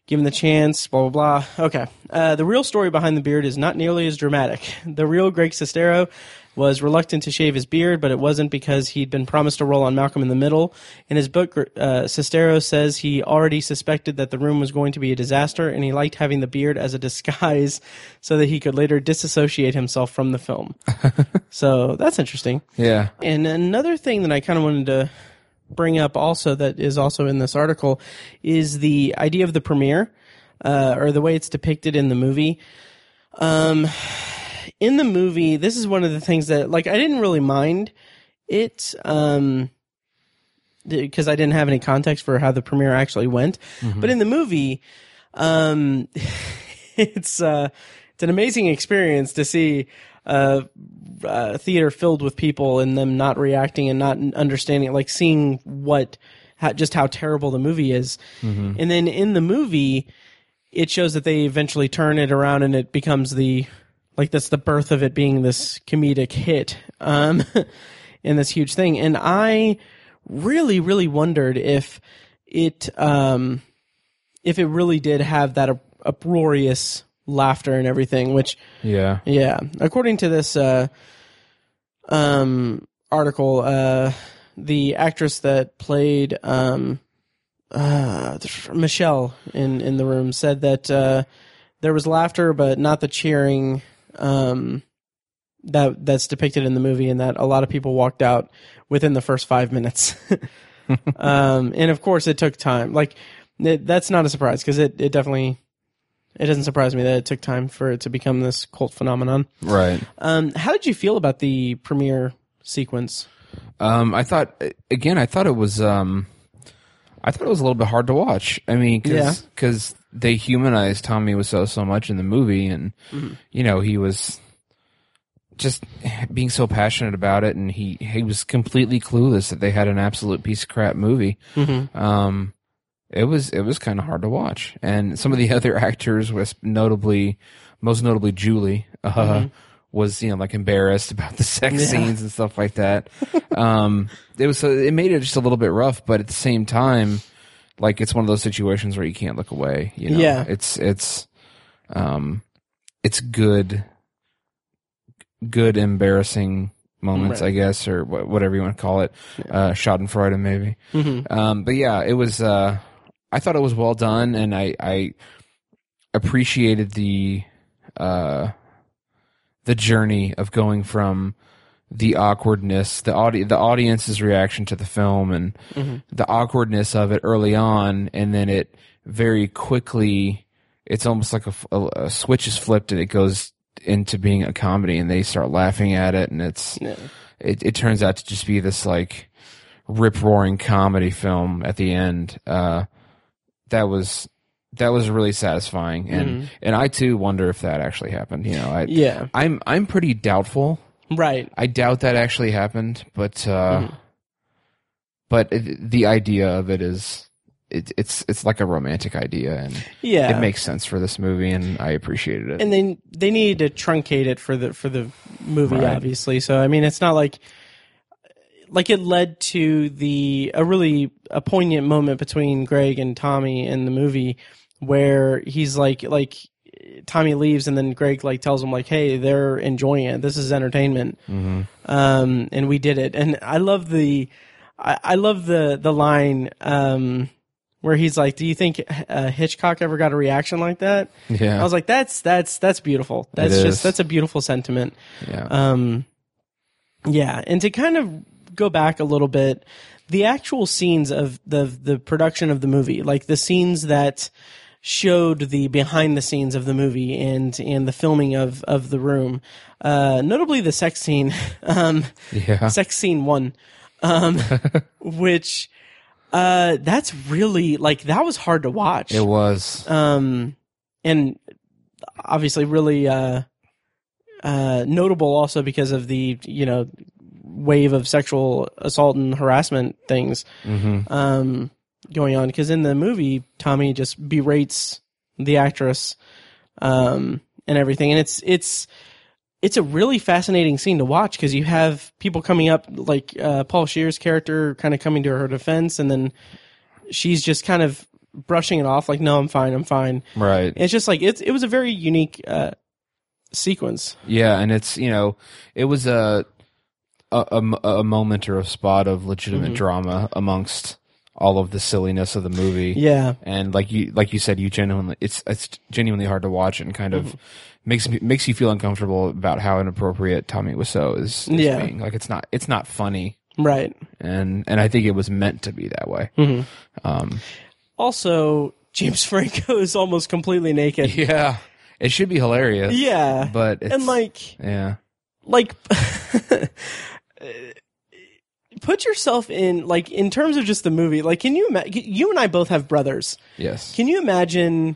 Given the chance, blah, blah, blah. Okay. Uh, the real story behind the beard is not nearly as dramatic. <laughs> The real Greg Sestero was reluctant to shave his beard, but it wasn't because he'd been promised a role on Malcolm in the Middle. In his book, uh, Sestero says he already suspected that the room was going to be a disaster, and he liked having the beard as a <laughs> disguise so that he could later disassociate himself from the film. <laughs> so that's interesting. yeah. And another thing that I kind of wanted to bring up also that is also in this article is the idea of the premiere, uh, or the way it's depicted in the movie. Um, in the movie, this is one of the things that, like, I didn't really mind it, um, because I didn't have any context for how the premiere actually went. But in the movie, um, <laughs> it's uh, it's an amazing experience to see uh, a theater filled with people and them not reacting and not understanding, like seeing what how, just how terrible the movie is. And then in the movie, it shows that they eventually turn it around and it becomes the like that's the birth of it being this comedic hit um <laughs> and this huge thing and i really really wondered if it um if it really did have that up- uproarious laughter and everything which Yeah. yeah according to this uh um article uh the actress that played um uh Michelle in in the room said that uh there was laughter but not the cheering um that that's depicted in the movie and that a lot of people walked out within the first 5 minutes <laughs> um and of course it took time like it, that's not a surprise because it it definitely it doesn't surprise me that it took time for it to become this cult phenomenon Right. um, how did you feel about the premiere sequence? Um, I thought again. I thought it was. Um, I thought it was a little bit hard to watch. I mean, because Yeah. they humanized Tommy Wiseau so so much in the movie, and you know he was just being so passionate about it, and he he was completely clueless that they had an absolute piece of crap movie. Um, it was it was kind of hard to watch, and some of the <laughs> other actors was notably, most notably Julie, uh, was you know like embarrassed about the sex scenes and stuff like that. um, it was so it made it just a little bit rough, but at the same time, like it's one of those situations where you can't look away. You know, Yeah. it's it's um, it's good, good embarrassing moments, Right. I guess, or wha- whatever you want to call it. Uh, Schadenfreude, maybe. Mhm. Um, but yeah, it was. Uh, I thought it was well done, and I I appreciated the uh, the journey of going from the awkwardness, the audi- the audience's reaction to the film, and the awkwardness of it early on, and then it very quickly. It's almost like a switch is flipped, and it goes into being a comedy, and they start laughing at it, and it's Yeah. it, it turns out to just be this like rip roaring comedy film at the end. Uh, that was that was really satisfying, and and I too wonder if that actually happened. You know, I Yeah. I'm I'm pretty doubtful. Right. I doubt that actually happened, but uh, but it, the idea of it is. It, it's it's like a romantic idea, and Yeah. it makes sense for this movie, and I appreciated it. and then they needed to truncate it for the for the movie Right. obviously so i mean it's not like like it led to the a really a poignant moment between greg and tommy in the movie where he's like like tommy leaves and then greg like tells him like hey they're enjoying it. This is entertainment. Um and we did it. And i love the i, I love the the line um where he's like do you think uh, hitchcock ever got a reaction like that? Yeah, I was like, that's that's that's beautiful. That's just that's a beautiful sentiment. yeah, Um, yeah, and to kind of go back a little bit, the actual scenes of the the production of the movie, like the scenes that showed the behind the scenes of the movie and and the filming of of the room, uh, notably the sex scene, <laughs> um, yeah. sex scene one, um, <laughs> which. Uh, that's really like that was hard to watch It was. um, and obviously really uh, uh, notable also because of the you know wave of sexual assault and harassment things Mm-hmm. um, going on. Because in the movie, Tommy just berates the actress um, and everything, and it's it's it's a really fascinating scene to watch because you have people coming up like uh, Paul Scheer's character kind of coming to her defense, and then she's just kind of brushing it off like, "No, I'm fine, I'm fine." Right. It's just like it's it was a very unique uh, sequence. Yeah, and it's you know, it was a a moment or a spot of legitimate drama amongst all of the silliness of the movie. Yeah, and like you like you said, you genuinely it's it's genuinely hard to watch and kind of makes me makes you feel uncomfortable about how inappropriate Tommy Wiseau is, is Yeah. being. Like it's not it's not funny, right. and and I think it was meant to be that way. Um, Also, James <laughs> Franco is almost completely naked. yeah, it should be hilarious. Yeah, but it's, and like yeah, like <laughs> put yourself in like in terms of just the movie like can you imagine you and i both have brothers yes, can you imagine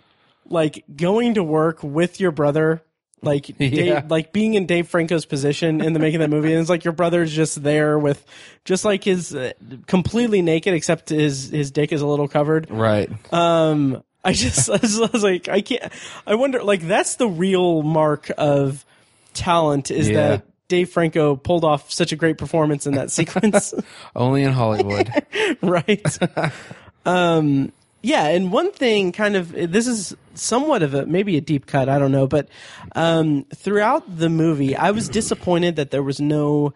like going to work with your brother like <laughs> Yeah. Dave, like being in Dave Franco's position in the making of that movie and it's like your brother's just there with just like his uh, completely naked except his his dick is a little covered right. um, I just <laughs> I was, I was like, I can't. I wonder, like, that's the real mark of talent is Yeah. that Dave Franco pulled off such a great performance in that <laughs> sequence, <laughs> Only in Hollywood. <laughs> right? um, yeah, and one thing, kind of, this is somewhat of a maybe a deep cut. I don't know, but um, throughout the movie, I was disappointed that there was no.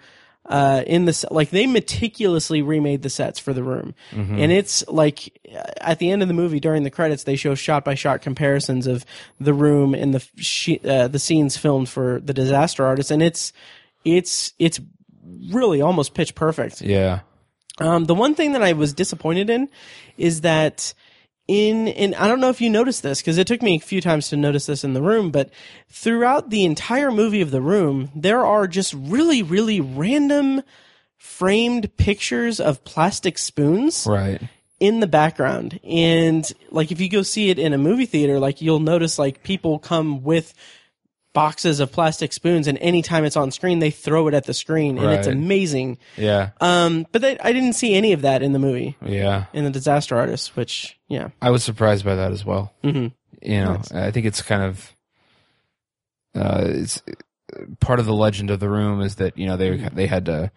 Uh, in the like they meticulously remade the sets for the room, and it's like uh, at the end of the movie during the credits they show shot by shot comparisons of the room and the she, uh, the scenes filmed for the disaster artist, and it's it's it's really almost pitch perfect. yeah. Um, the one thing that I was disappointed in is that in and I don't know if you noticed this because it took me a few times to notice this in the room, but throughout the entire movie of the room, there are just really, really random framed pictures of plastic spoons Right. in the background. And like if you go see it in a movie theater, like you'll notice like people come with boxes of plastic spoons and anytime it's on screen they throw it at the screen and it's amazing. Yeah. Um, but they, I didn't see any of that in the movie, Yeah. in the Disaster Artist, which, yeah. I was surprised by that as well. hmm You know, I think it's kind of uh, it's part of the legend of the room is that you know they Mm-hmm. they had to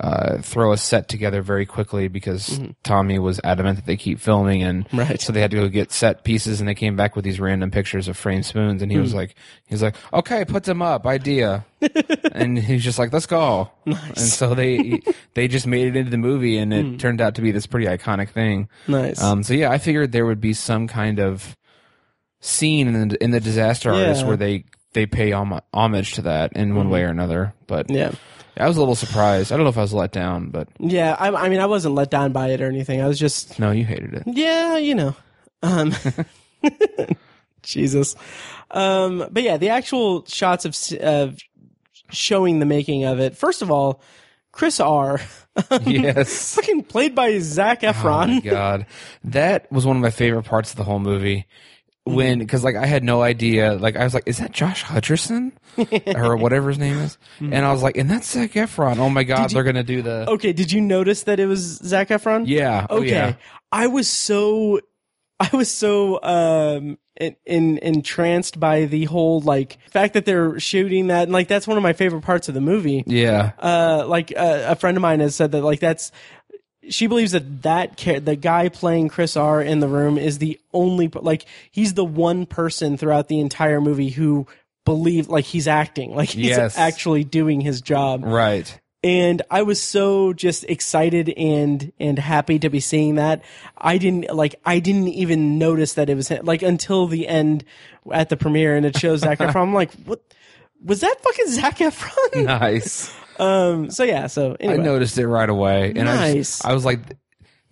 uh, throw a set together very quickly because Tommy was adamant that they keep filming and Mm-hmm. Right. so they had to go get set pieces and they came back with these random pictures of framed spoons and he Hmm. was like he's like okay put them up idea <laughs> and he's just like let's go and so they they just made it into the movie and it turned out to be this pretty iconic thing. Nice. um, so yeah, I figured there would be some kind of scene in the, in the disaster artist Yeah. where they they pay homage to that in one way or another. But yeah. I was a little surprised. I don't know if I was let down, but Yeah. I, I mean, I wasn't let down by it or anything. I was just, no, you hated it. yeah, you know. Um, <laughs> Jesus. Um, but yeah, the actual shots of, s- of showing the making of it. First of all, Chris R. <laughs> yes. fucking played by Zac Oh my Efron. <laughs> god, that was one of my favorite parts of the whole movie. When, because like I had no idea, like I was like, is that Josh Hutcherson <laughs> or whatever his name is? And I was like, and that's Zac Efron. Oh my god, they're gonna do the okay, did you notice that it was Zac Efron? yeah. Oh, Okay. yeah. I was so I was so um in, in entranced by the whole like fact that they're shooting that and like that's one of my favorite parts of the movie. Yeah. Uh like uh, a friend of mine has said that like that's she believes that that the guy playing Chris R in the room is the only like he's the one person throughout the entire movie who believe like he's acting like he's Yes. actually doing his job Right. and I was so just excited and and happy to be seeing that. I didn't like I didn't even notice that it was him, like until the end at the premiere and it shows Zac <laughs> Efron. I'm like, what was that fucking Zac Efron? Nice. Um. So yeah. So I noticed it right away, and I, Nice. just, I was like,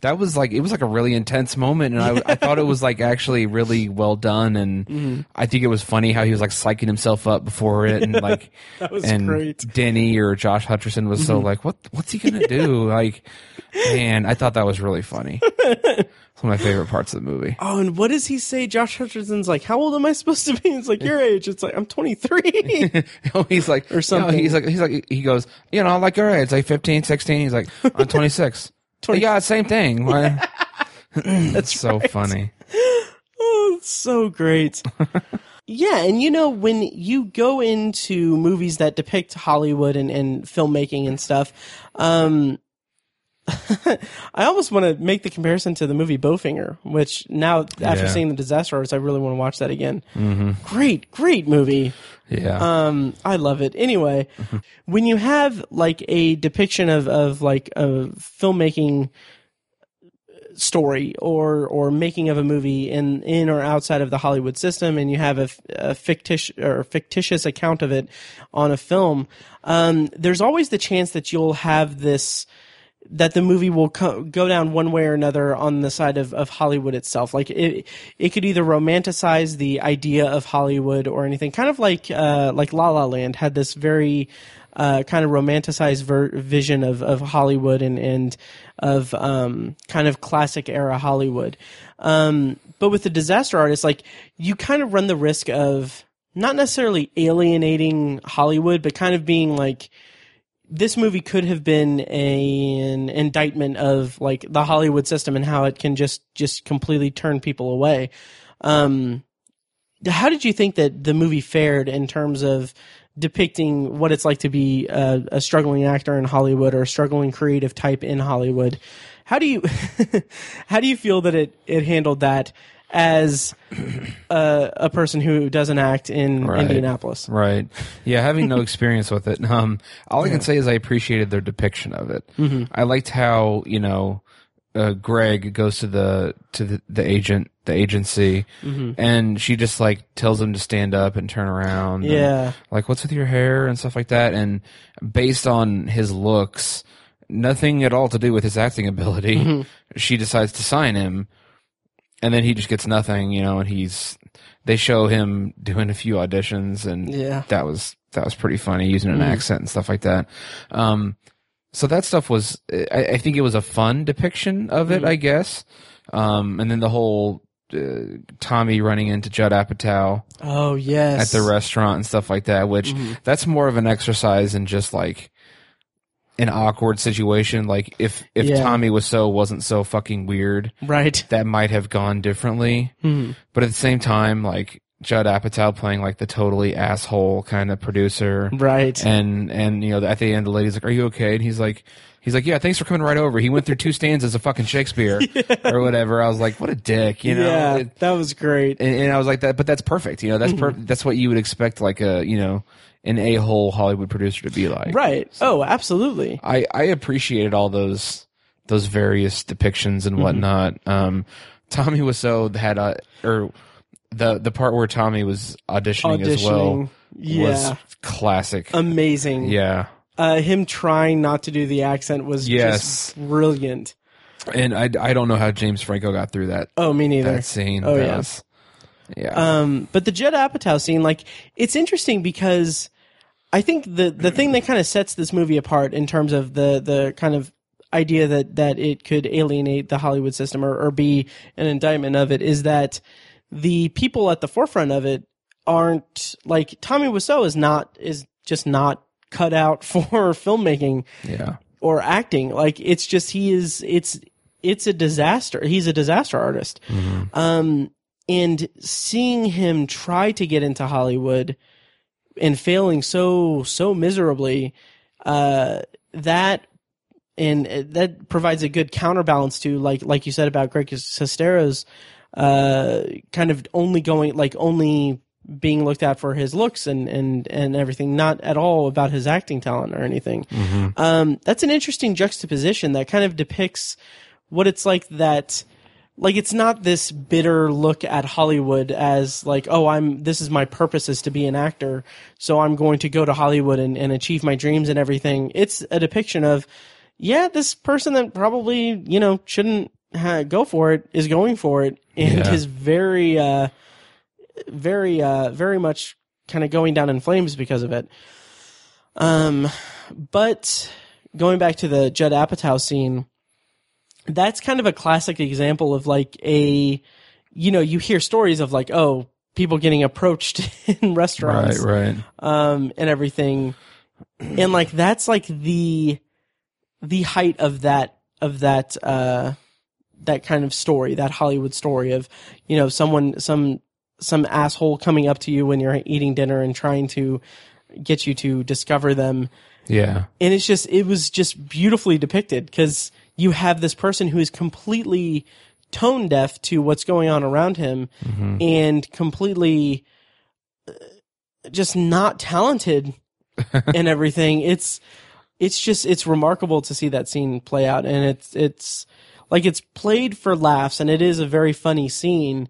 that was like it was like a really intense moment, and I, I thought it was like actually really well done, and Mm-hmm. I think it was funny how he was like psyching himself up before it, and like <laughs> That was and great. Mm-hmm. Denny or Josh Hutcherson was so like, what what's he gonna do? <laughs> like, man, I thought that was really funny. <laughs> it's one of my favorite parts of the movie. Oh, and what does he say? Josh Hutcherson's like, "How old am I supposed to be?" It's like your age. It's like I'm 23. he's like Or something. he's like he's like he goes, you know, like all right, it's like 15, 16. He's like, I'm 26. 20 yeah, same thing. <laughs> Why- <laughs> That's so funny. <laughs> Oh, so great. yeah, and you know, when you go into movies that depict Hollywood and, and filmmaking and stuff, um, <laughs> I almost want to make the comparison to the movie Bowfinger, which now, after Yeah. seeing the disaster artist, I really want to watch that again. Great, great movie. Yeah. Um, I love it. Anyway, <laughs> when you have like a depiction of, of like a filmmaking story or or making of a movie in in or outside of the Hollywood system, and you have a, a fictitious or fictitious account of it on a film, um, there's always the chance that you'll have this that the movie will co- go down one way or another on the side of, of Hollywood itself. Like it, it could either romanticize the idea of Hollywood or anything, kind of like uh, like La La Land had this very uh, kind of romanticized ver- vision of, of Hollywood and and of um, kind of classic era Hollywood. Um, but with the disaster artist, like you kind of run the risk of not necessarily alienating Hollywood, but kind of being like this movie could have been a, an indictment of like the Hollywood system and how it can just just completely turn people away. Um, how did you think that the movie fared in terms of depicting what it's like to be a, a struggling actor in Hollywood or a struggling creative type in Hollywood? How do you <laughs> how do you feel that it it handled that as a, a person who doesn't act in Right. Indianapolis? Right. Yeah, having no experience with it. Um, all I can say is I appreciated their depiction of it. Mm-hmm. I liked how you know uh, Greg goes to the to the, the agent the agency, Mm-hmm. and she just like tells him to stand up and turn around. and, Yeah. like what's with your hair and stuff like that. And based on his looks, nothing at all to do with his acting ability, Mm-hmm. she decides to sign him, and then he just gets nothing. You know, and he's they show him doing a few auditions and Yeah. That was that was pretty funny using an accent and stuff like that. Um, so that stuff was, I, I think it was a fun depiction of it, I guess. Um, and then the whole uh, Tommy running into Judd Apatow Oh yes. at the restaurant and stuff like that, which Mm-hmm. that's more of an exercise in just like an awkward situation. Like if if Yeah. Tommy was so wasn't so fucking weird, Right. that might have gone differently. Mhm. But at the same time, like Judd Apatow playing like the totally asshole kind of producer, Right. And and you know at the end the lady's like, "Are you okay?" And he's like. He's like, yeah, thanks for coming right over. He went through two stanzas of fucking Shakespeare <laughs> or whatever. I was like, what a dick, you know? yeah, It- that was great. and, and I was like that, but that's perfect. You know, that's per- that's what you would expect like a you know an a hole Hollywood producer to be like. Right. Oh, absolutely. I I appreciated all those those various depictions and whatnot. Um, Tommy Wiseau had a or the the part where Tommy was auditioning, as well Yeah. was classic. Amazing. yeah, Uh, him trying not to do the accent was Yes. just brilliant. and I I don't know how James Franco got through that Oh, me neither. that scene. Oh, yes. yeah. yeah. Um, but the Judd Apatow scene, like, it's interesting because I think the the thing that kind of sets this movie apart in terms of the the kind of idea that that it could alienate the Hollywood system or, or be an indictment of it is that the people at the forefront of it aren't like Tommy Wiseau is not is just not cut out <laughs> for filmmaking yeah. or acting. Like it's just he is it's it's a disaster. He's a disaster artist. Um and seeing him try to get into Hollywood and failing so so miserably uh that and that provides a good counterbalance to like like you said about Greg Sestero's uh kind of only going like only being looked at for his looks and and and everything not at all about his acting talent or anything. Um that's an interesting juxtaposition that kind of depicts what it's like that like it's not this bitter look at Hollywood as like, oh, I'm this is my purpose is to be an actor, so I'm going to go to Hollywood and, and achieve my dreams and everything. It's a depiction of, yeah, this person that probably you know shouldn't ha- go for it is going for it and Yeah. is very, uh, very, uh, very much kind of going down in flames because of it. Um, but going back to the Judd Apatow scene that's kind of a classic example of like a you know you hear stories of like oh people getting approached <laughs> in restaurants Right. Right. um and everything and like that's like the the height of that of that uh that kind of story that hollywood story of you know someone some some asshole coming up to you when you're eating dinner and trying to get you to discover them Yeah. and it's just it was just beautifully depicted because you have this person who is completely tone deaf to what's going on around him and completely uh, just not talented <laughs> and everything. It's it's just it's remarkable to see that scene play out. And it's it's like it's played for laughs and it is a very funny scene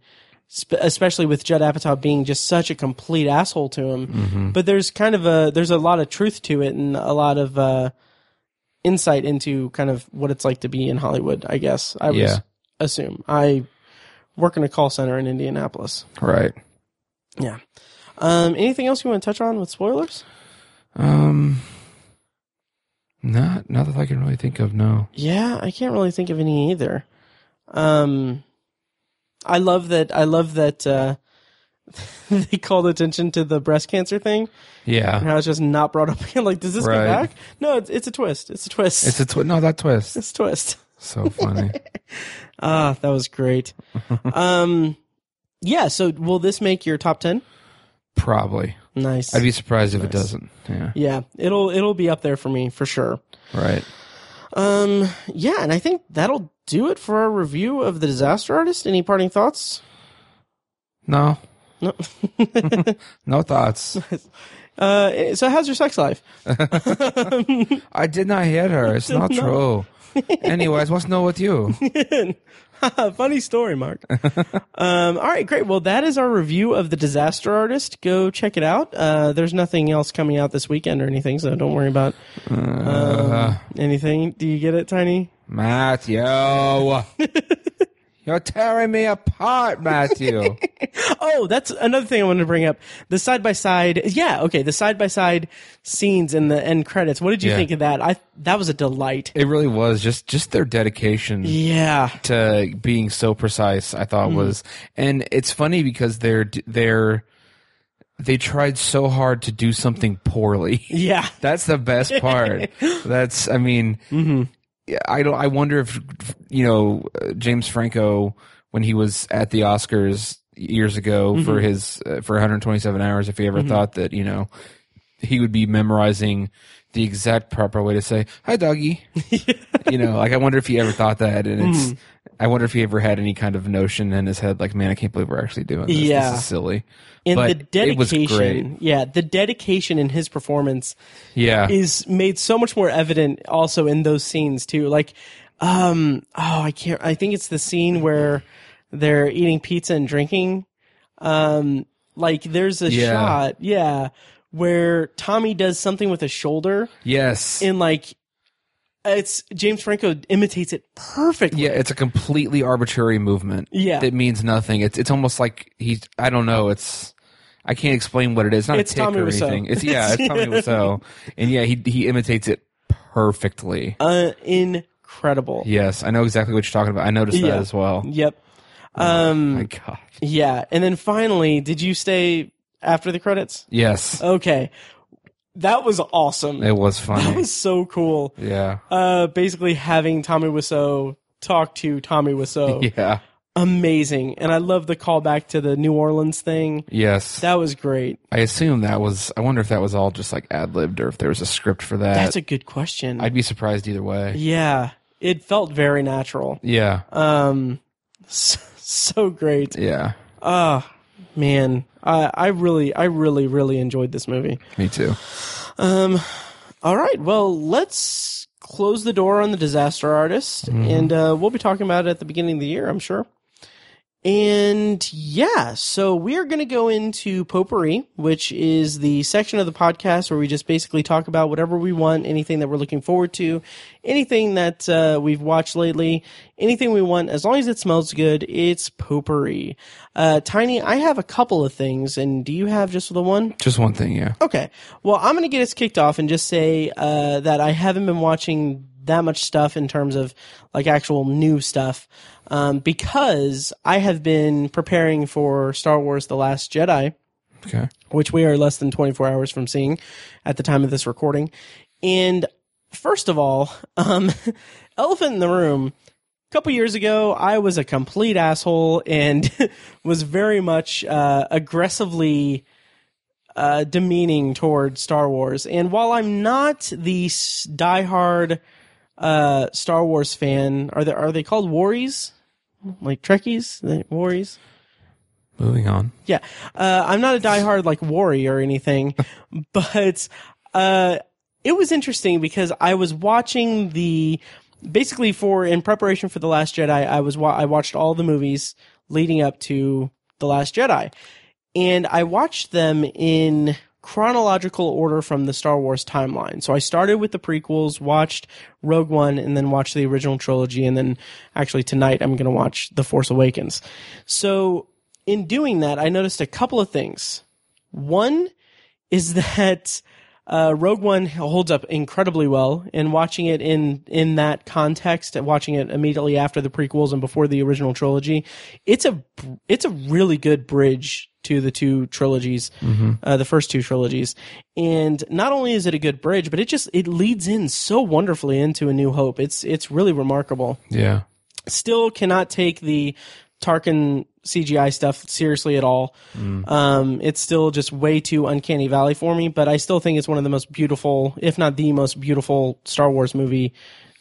especially with Judd Apatow being just such a complete asshole to him. But there's kind of a there's a lot of truth to it and a lot of uh insight into kind of what it's like to be in Hollywood I guess I would Yeah. assume I work in a call center in Indianapolis Right. yeah um anything else you want to touch on with spoilers Um. Not not that I can really think of. No. Yeah, I can't really think of any either. Um, I love that. I love that uh, <laughs> they called attention to the breast cancer thing, and Yeah. how it's just not brought up <laughs> again. Like, does this Right. come back? No, it's, it's a twist. It's a twist. It's a twist. no that twist. it's a twist. So funny. <laughs> Ah, that was great. um, yeah. So, will this make your top ten? Probably. Nice. I'd be surprised if it doesn't. Yeah. yeah, it'll it'll be up there for me for sure. Right. Um, yeah, and I think that'll do it for our review of the Disaster Artist. Any parting thoughts? No. No. <laughs> No thoughts. <laughs> Uh, so how's your sex life? <laughs> I did not hit her. It's not true. Anyways, what's no with you? Funny story, Mark. um, all right, great. Well, that is our review of the Disaster Artist. Go check it out. Uh, there's nothing else coming out this weekend or anything, so don't worry about um, anything. Do you get it, Tiny? Matthew. You're tearing me apart, Matthew. <laughs> Oh, that's another thing I wanted to bring up. The side by side, yeah, okay. The side by side scenes in the end credits. What did you Yeah. think of that? I that was a delight. It really was just just their dedication Yeah, to being so precise. I thought mm-hmm. was, and it's funny because they're they're they tried so hard to do something poorly. yeah. <laughs> That's the best part. <laughs> That's, I mean, yeah, I don't. I wonder if you know James Franco when he was at the Oscars years ago for Mm-hmm. his uh, for 127 hours if he ever thought that you know he would be memorizing the exact proper way to say hi doggy <laughs> you know like i wonder if he ever thought that and it's Mm-hmm. I wonder if he ever had any kind of notion in his head like man i can't believe we're actually doing this Yeah. this is silly And but the it was great dedication, yeah, the dedication in his performance yeah is made so much more evident also in those scenes too. Like, um, oh, I can't. I think it's the scene where they're eating pizza and drinking. Um, like there's a Yeah. shot, yeah, where Tommy does something with his shoulder, yes and like, it's James Franco imitates it perfectly. Yeah, it's a completely arbitrary movement. Yeah. that means nothing. It's it's almost like he's. I don't know. It's I can't explain what it is. It's not It's a tick Tommy or Wiseau. anything. It's yeah, it's Tommy <laughs> Wiseau, and yeah, he he imitates it perfectly. uh, incredible. yes, I know exactly what you're talking about. I noticed Yeah. that as well. Yep. Um, My God. yeah, and then finally, did you stay after the credits? Yes, Okay. That was awesome. it was fun. <laughs> That was so cool. yeah, Uh, basically having Tommy Wiseau talk to Tommy Wiseau. <laughs> yeah, Amazing. And I love the callback to the New Orleans thing. yes. That was great. I assume that was. I wonder if that was all just like ad libbed or if there was a script for that. That's a good question. I'd be surprised either way. yeah. It felt very natural. Yeah, Um, so, <laughs> so great. yeah. Ah, man. I, I really, I really, really enjoyed this movie. Me too. Um, all right. Well, let's close the door on the disaster artist, and uh, we'll be talking about it at the beginning of the year, I'm sure. And yeah, so we are going to go into potpourri, which is the section of the podcast where we just basically talk about whatever we want, anything that we're looking forward to, anything that uh, we've watched lately, anything we want, as long as it smells good, it's potpourri. Uh, Tiny, I have a couple of things, and do you have just the one? Just one thing. Yeah. Okay. Well, I'm going to get us kicked off and just say uh, that I haven't been watching that much stuff in terms of like actual new stuff um, because I have been preparing for Star Wars The Last Jedi, Okay. which we are less than 24 hours from seeing at the time of this recording. And first of all, <laughs> um, elephant in the room. A couple years ago, I was a complete asshole and <laughs> was very much uh, aggressively uh, demeaning toward Star Wars. And while I'm not the diehard uh, Star Wars fan, are they are they called Warries? Like Trekkies, The Warries? Moving on. Yeah, uh, I'm not a diehard like Worry or anything, <laughs> but uh, it was interesting because I was watching the basically for in preparation for the Last Jedi. I was wa- I watched all the movies leading up to the Last Jedi, and I watched them in chronological order from the Star Wars timeline. So I started with the prequels, watched Rogue One, and then watched the original trilogy, and then actually tonight I'm going to watch The Force Awakens. So in doing that, I noticed a couple of things. One is <laughs> that uh, Rogue One holds up incredibly well, and watching it in in that context, watching it immediately after the prequels and before the original trilogy, it's a it's a really good bridge to the two trilogies, uh, the first two trilogies. And not only is it a good bridge, but it just it leads in so wonderfully into A New Hope. It's it's really remarkable Yeah. still cannot take the Tarkin CGI stuff seriously at all. Um, it's still just way too uncanny valley for me, but I still think it's one of the most beautiful, if not the most beautiful Star Wars movie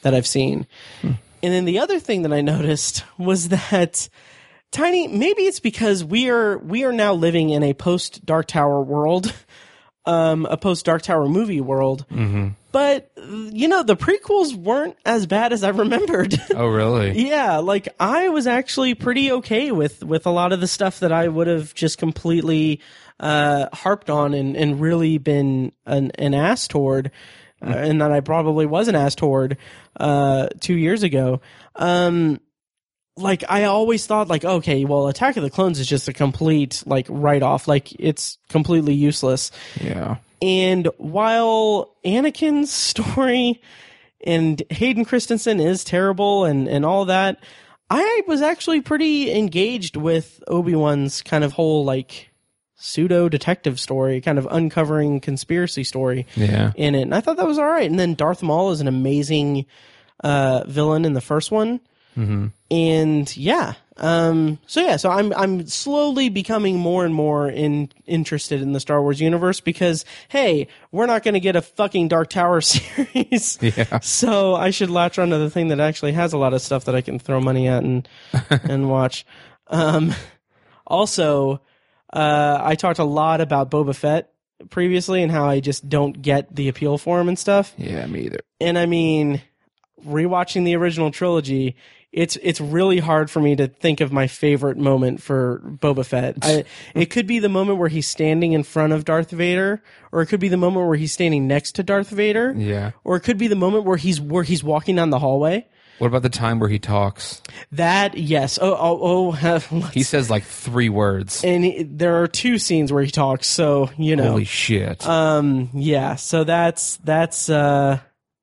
that I've seen. And then the other thing that I <laughs> noticed was that Tiny, maybe it's because we are we are now living in a post Dark Tower world, <laughs> um, a post Dark Tower movie world. But you know, the prequels weren't as bad as I remembered. <laughs> Oh, really? yeah, like I was actually pretty okay with with a lot of the stuff that I would have just completely uh, harped on and and really been an, an ass toward, uh, and that I probably was an ass toward uh, two years ago. Um, like I always thought like okay well Attack of the Clones is just a complete like write off like it's completely useless Yeah. and while Anakin's <laughs> story and Hayden Christensen is terrible and, and all that, I was actually pretty engaged with Obi-Wan's kind of whole like pseudo detective story, kind of uncovering conspiracy story Yeah. in it. And I thought that was all right. And then Darth Maul is an amazing uh, villain in the first one. And yeah, Um, so yeah, so I'm I'm slowly becoming more and more in interested in the Star Wars universe because hey, we're not going to get a fucking Dark Tower <laughs> series, Yeah. so I should latch onto the thing that actually has a lot of stuff that I can throw money at and <laughs> and watch. Um, also, uh, I talked a lot about Boba Fett previously and how I just don't get the appeal for him and stuff. Yeah, me either. And I mean, rewatching the original trilogy, it's it's really hard for me to think of my favorite moment for Boba Fett. I, it could be the moment where he's standing in front of Darth Vader, or it could be the moment where he's standing next to Darth Vader, Yeah. or it could be the moment where he's where he's walking down the hallway. What about the time where he talks? That yes, oh oh oh. <laughs> He says like three words. and he, there are two scenes where he talks, so you know, Holy shit. um, yeah. So that's that's uh,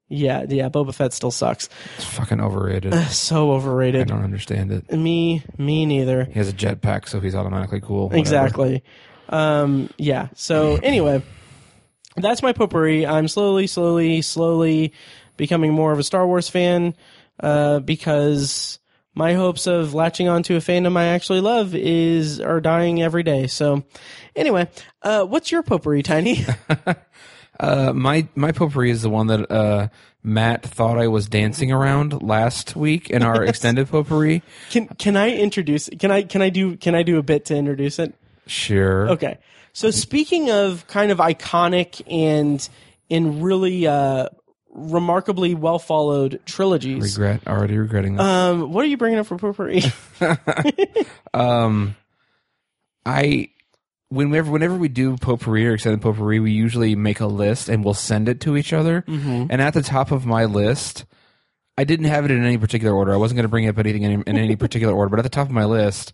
yeah, yeah. Boba Fett still sucks. it's fucking overrated. So overrated. I don't understand it. Me, me neither. He has a jetpack, so he's automatically cool. Whatever. Exactly. Um, yeah. So anyway, that's my potpourri. I'm slowly, slowly, slowly becoming more of a Star Wars fan uh, because my hopes of latching onto a fandom I actually love is are dying every day. So anyway, uh, what's your potpourri, Tiny? <laughs> <laughs> Uh, my my potpourri is the one that uh, Matt thought I was dancing around last week in our <laughs> extended potpourri. can can I introduce? Can I can I do can I do a bit to introduce it? Sure. Okay. So speaking of kind of iconic and in really uh, remarkably well followed trilogies, Regret already regretting that. um, what are you bringing up for potpourri? <laughs> Um, I whenever whenever we do potpourri or extended potpourri, we usually make a list and we'll send it to each other. Mm-hmm. And at the top of my list, I didn't have it in any particular order. I wasn't going to bring up anything in, in any <laughs> particular order, but at the top of my list,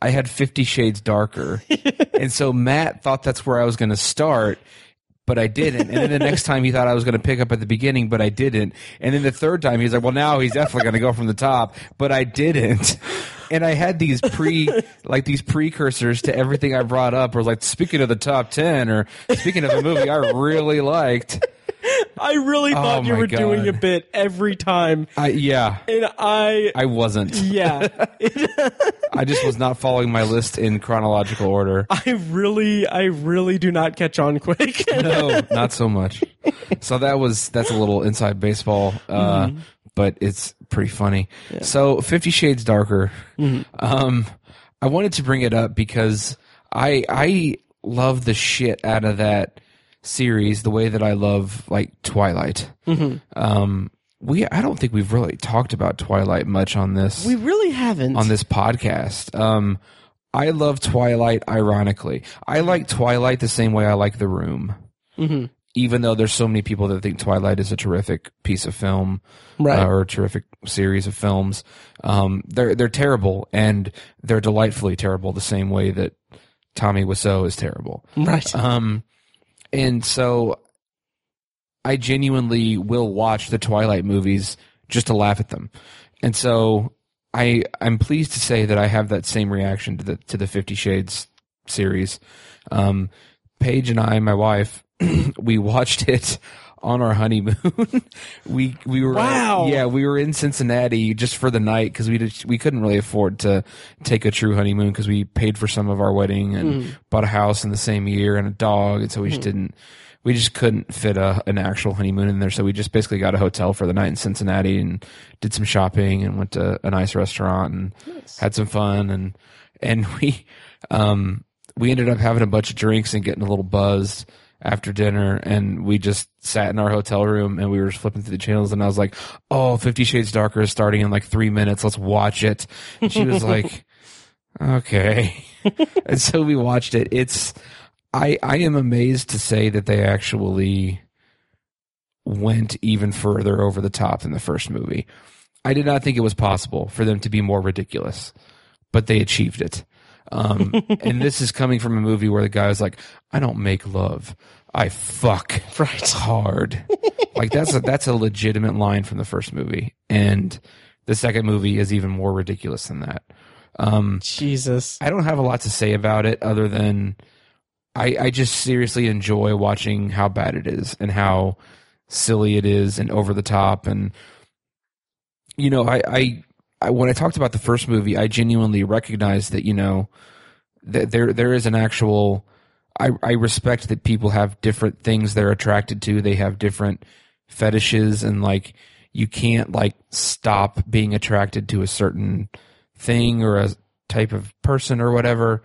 I had Fifty Shades Darker, <laughs> and so Matt thought that's where I was going to start. But I didn't. And then the next time he thought I was going to pick up at the beginning, but I didn't. And then the third time he's like, well, now he's definitely going to go from the top, but I didn't. <laughs> And I had these pre, <laughs> like these precursors to everything I brought up. Or like, speaking of the top 10 or speaking of a movie I really liked. I really thought you Oh my were doing a bit every time, I, yeah, and I, I wasn't. yeah, <laughs> I just was not following my list in chronological order. I really, I really do not catch on quick. no, <laughs> not so much. So that was that's a little inside baseball, uh, but it's pretty funny. So Fifty Shades Darker. Um, I wanted to bring it up because I I love the shit out of that series the way that I love like Twilight. Um, we I don't think we've really talked about Twilight much on this we really haven't. on this podcast. Um, I love Twilight. Ironically, I like Twilight the same way I like The Room. Mhm. Even though there's so many people that think Twilight is a terrific piece of film, Right. uh, or a terrific series of films, um, they're they're terrible and they're delightfully terrible the same way that Tommy Wiseau is terrible. right. Um, and so I genuinely will watch the Twilight movies just to laugh at them. And so I I'm pleased to say that I have that same reaction to the to the 50 Shades series. Um, Paige and I, my wife, <clears throat> we watched it on our honeymoon. <laughs> we we were Wow. yeah we were in Cincinnati just for the night because we did, we couldn't really afford to take a true honeymoon because we paid for some of our wedding and bought a house in the same year and a dog and so we just didn't we just couldn't fit a an actual honeymoon in there. So we just basically got a hotel for the night in Cincinnati and did some shopping and went to a nice restaurant and had some fun and and <laughs> we um we ended up having a bunch of drinks and getting a little buzzed after dinner and we just sat in our hotel room and we were flipping through the channels and I was like, Oh, Fifty Shades Darker is starting in like three minutes. Let's watch it. And she was like, <laughs> Okay. <laughs> and so we watched it. It's, I, I am amazed to say that they actually went even further over the top than the first movie. I did not think it was possible for them to be more ridiculous, but they achieved it. Um, <laughs> and this is coming from a movie where the guy was like, I don't make love. I fuck <laughs> Right. hard. like that's a, that's a legitimate line from the first movie. And the second movie is even more ridiculous than that. Um, Jesus. I don't have a lot to say about it other than I, I just seriously enjoy watching how bad it is and how silly it is and over the top and you know I, I I, when I talked about the first movie, I genuinely recognized that you know that there there is an actual. I I respect that people have different things they're attracted to. They have different fetishes, and like you can't like stop being attracted to a certain thing or a type of person or whatever.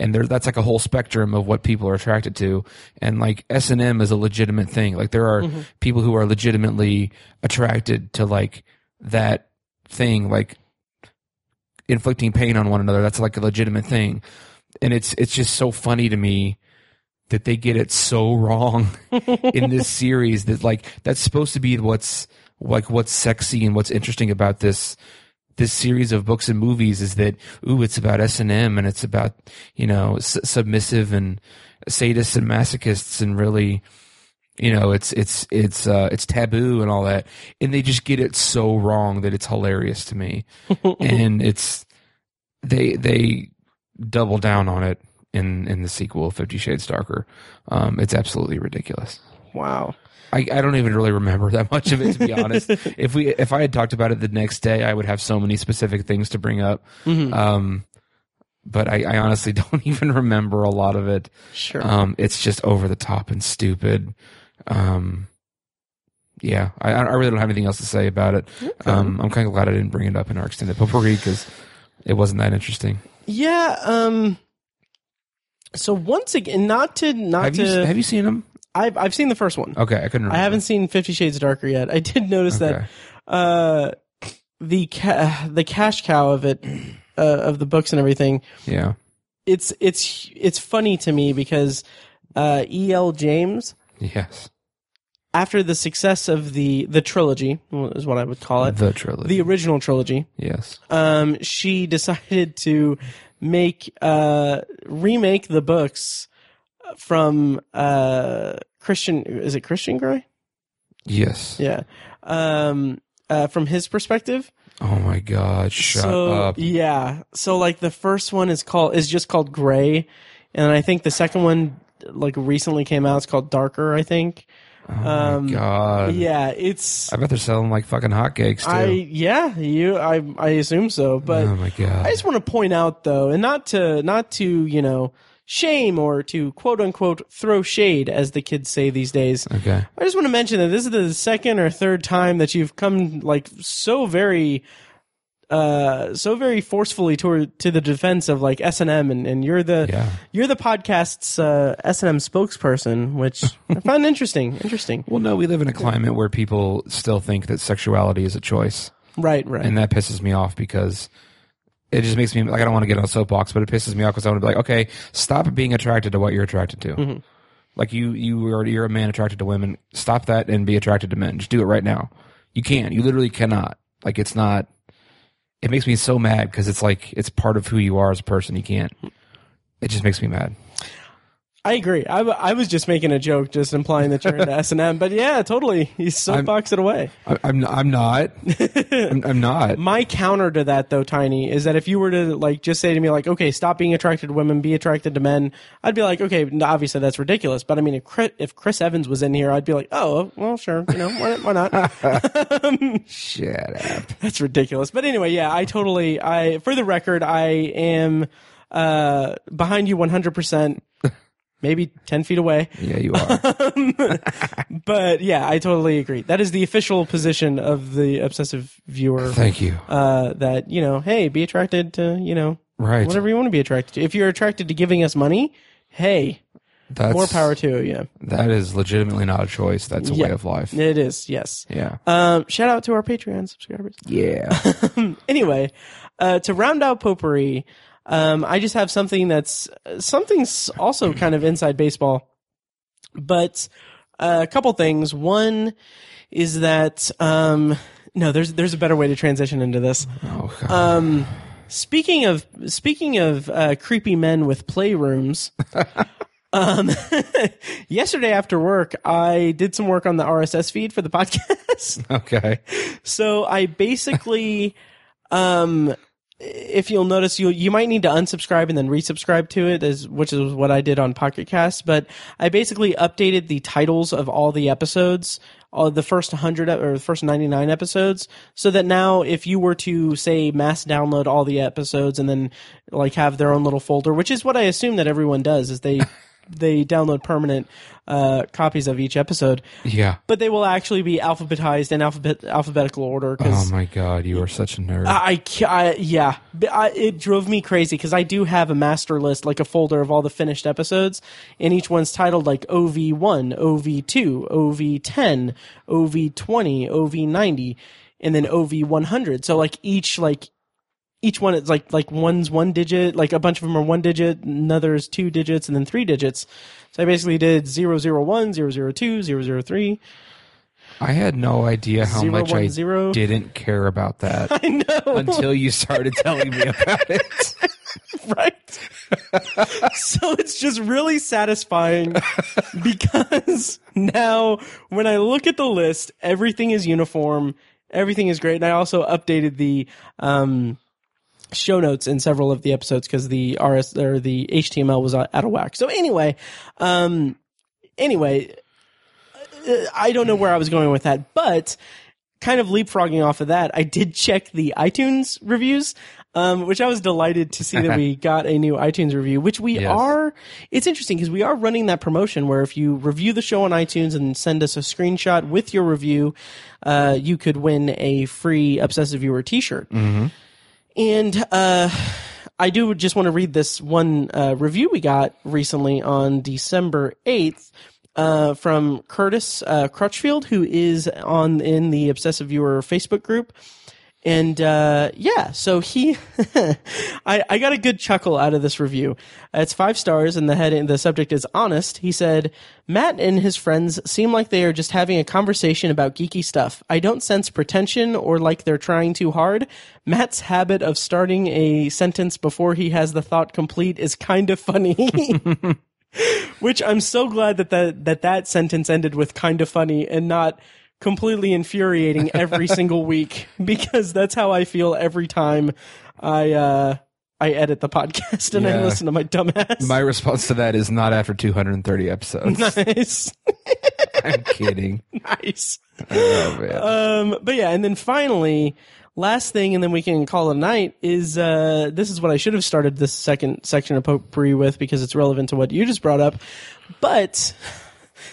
And there, that's like a whole spectrum of what people are attracted to. And like S and M is a legitimate thing. Like there are mm-hmm. people who are legitimately attracted to like that thing, like inflicting pain on one another. That's like a legitimate thing. And it's, it's just so funny to me that they get it so wrong <laughs> in this series that like, that's supposed to be what's like, what's sexy and what's interesting about this, this series of books and movies is that, ooh, it's about S&M and it's about, you know, s- submissive and sadists and masochists and really, you know it's it's it's uh it's taboo and all that and they just get it so wrong that it's hilarious to me <laughs> and it's they they double down on it in in the sequel 50 shades darker um it's absolutely ridiculous Wow. I, I don't even really remember that much of it to be honest. <laughs> if we if I had talked about it the next day, I would have so many specific things to bring up. Um, but I, I honestly <laughs> don't even remember a lot of it. Sure. Um, it's just over the top and stupid. Um, yeah, I, I really don't have anything else to say about it. Um, I'm kind of glad I didn't bring it up in our extended potpourri because it wasn't that interesting. yeah. Um. So once again, not to not Have to. you have you seen them? I've I've seen the first one. Okay, I couldn't. Remember. I haven't seen Fifty Shades Darker yet. I did notice Okay. that uh, the ca- the cash cow of it, uh, of the books and everything. Yeah. It's it's it's funny to me because uh, E. L. James, Yes. after the success of the the trilogy, is what I would call it, The trilogy. the original trilogy, yes. um, she <laughs> decided to make uh, remake the books from uh, Christian. Is it Christian Grey? Yes. Yeah. Um, uh, from his perspective. Oh my God! Shut so, up. Yeah. So like the first one is called is just called Grey, and I think the second one like recently came out. It's called Darker. I think. Oh um, God. Yeah. It's. I bet they're selling like fucking hotcakes too. I yeah you I I assume so, but oh my God. I just want to point out though, and not to not to you know shame or to quote unquote throw shade as the kids say these days. okay. I just want to mention that this is the second or third time that you've come like so very uh so very forcefully toward to the defense of like S&M and and you're the Yeah. you're the podcast's uh S&M spokesperson which I <laughs> find interesting interesting Well, no, we live in a climate where people still think that sexuality is a choice, right right and that pisses me off because it just makes me like I don't want to get on a soapbox, but it pisses me off because I want to be like, okay, stop being attracted to what you're attracted to. Mm-hmm. Like you, you are you're a man attracted to women. Stop that and be attracted to men. Just do it right now. You can't. You literally cannot. Like it's not. It makes me so mad because it's like it's part of who you are as a person. You can't. It just makes me mad. I agree I, w- I was just making a joke just implying that you're into <laughs> S&M but yeah totally you soapbox it away I, I'm I'm not. <laughs> I'm, I'm not. my counter to that though tiny is that if you were to like just say to me like okay stop being attracted to women be attracted to men i'd be like okay obviously that's ridiculous but i mean if chris, if chris evans was in here i'd be like oh well sure you know why, why not <laughs> Shut up. that's ridiculous but anyway yeah i totally i for the record i am uh behind you 100% maybe 10 feet away Yeah, you are. <laughs> but yeah i totally agree that is the official position of the obsessive viewer Thank you. uh, that you know, hey, be attracted to you know Right. whatever you want to be attracted to. If you're attracted to giving us money, hey, That's more power to you. That is legitimately not a choice. That's a Yeah. way of life. It is, yes. Yeah. Um, shout out to our Patreon subscribers. Yeah. <laughs> Anyway, uh, to round out potpourri, um, I just have something that's something's also kind of inside baseball, but uh, a couple things. One is that um, no, there's there's a better way to transition into this. oh, God. Um, speaking of speaking of uh, creepy men with playrooms, <laughs> um, <laughs> yesterday after work, I did some work on the RSS feed for the podcast. okay. so I basically, um, if you'll notice, you you might need to unsubscribe and then resubscribe to it, as which is what I did on Pocket Cast. But I basically updated the titles of all the episodes, all the first hundred or the first ninety nine episodes, so that now if you were to say mass download all the episodes and then like have their own little folder, which is what I assume that everyone does, is they they download permanent uh, copies of each episode, Yeah. but they will actually be alphabetized in alphabet alphabetical order. Oh my god, you are such a nerd. I, ca- I yeah, I, it drove me crazy because I do have a master list, like a folder of all the finished episodes, and each one's titled like OV one, OV two, OV ten, OV twenty, OV ninety, and then OV one hundred. So like each like each one is like like one's one digit, like a bunch of them are one digit, another's two digits, and then three digits. So I basically did 001, 002, 003. I had no idea how Zero, much one, I zero. didn't care about that <laughs> I know. until you started telling me about it. <laughs> right? so it's just really satisfying because now when I look at the list, everything is uniform, everything is great, and I also updated the um, show notes in several of the episodes because the RS or the HTML was out of whack. So anyway, um, anyway, uh, I don't know where I was going with that, but kind of leapfrogging off of that, I did check the iTunes reviews, um, which I was delighted to see that we <laughs> got a new iTunes review, which we Yes. are. It's interesting because we are running that promotion where if you review the show on iTunes and send us a screenshot with your review, uh, you could win a free Obsessive Viewer T-shirt. And uh, I do just want to read this one uh, review we got recently on December eighth. Uh, from Curtis uh, Crutchfield, who is on in the Obsessive Viewer Facebook group, and uh, yeah, so he, <laughs> I, I got a good chuckle out of this review. It's five stars, and the head and the subject is honest. He said, "Matt and his friends seem like they are just having a conversation about geeky stuff. I don't sense pretension or like they're trying too hard. Matt's habit of starting a sentence before he has the thought complete is kind of funny." <laughs> <laughs> Which I'm so glad that that that, that sentence ended with kind of funny and not completely infuriating every <laughs> single week because that's how I feel every time I uh I edit the podcast and I listen to my dumbass. My response to that is not after 230 episodes. nice. <laughs> I'm kidding. nice. Oh. Um, but yeah, and then finally, last thing, and then we can call it a night. Is uh, this is what I should have started this second section of potpourri with because it's relevant to what you just brought up. But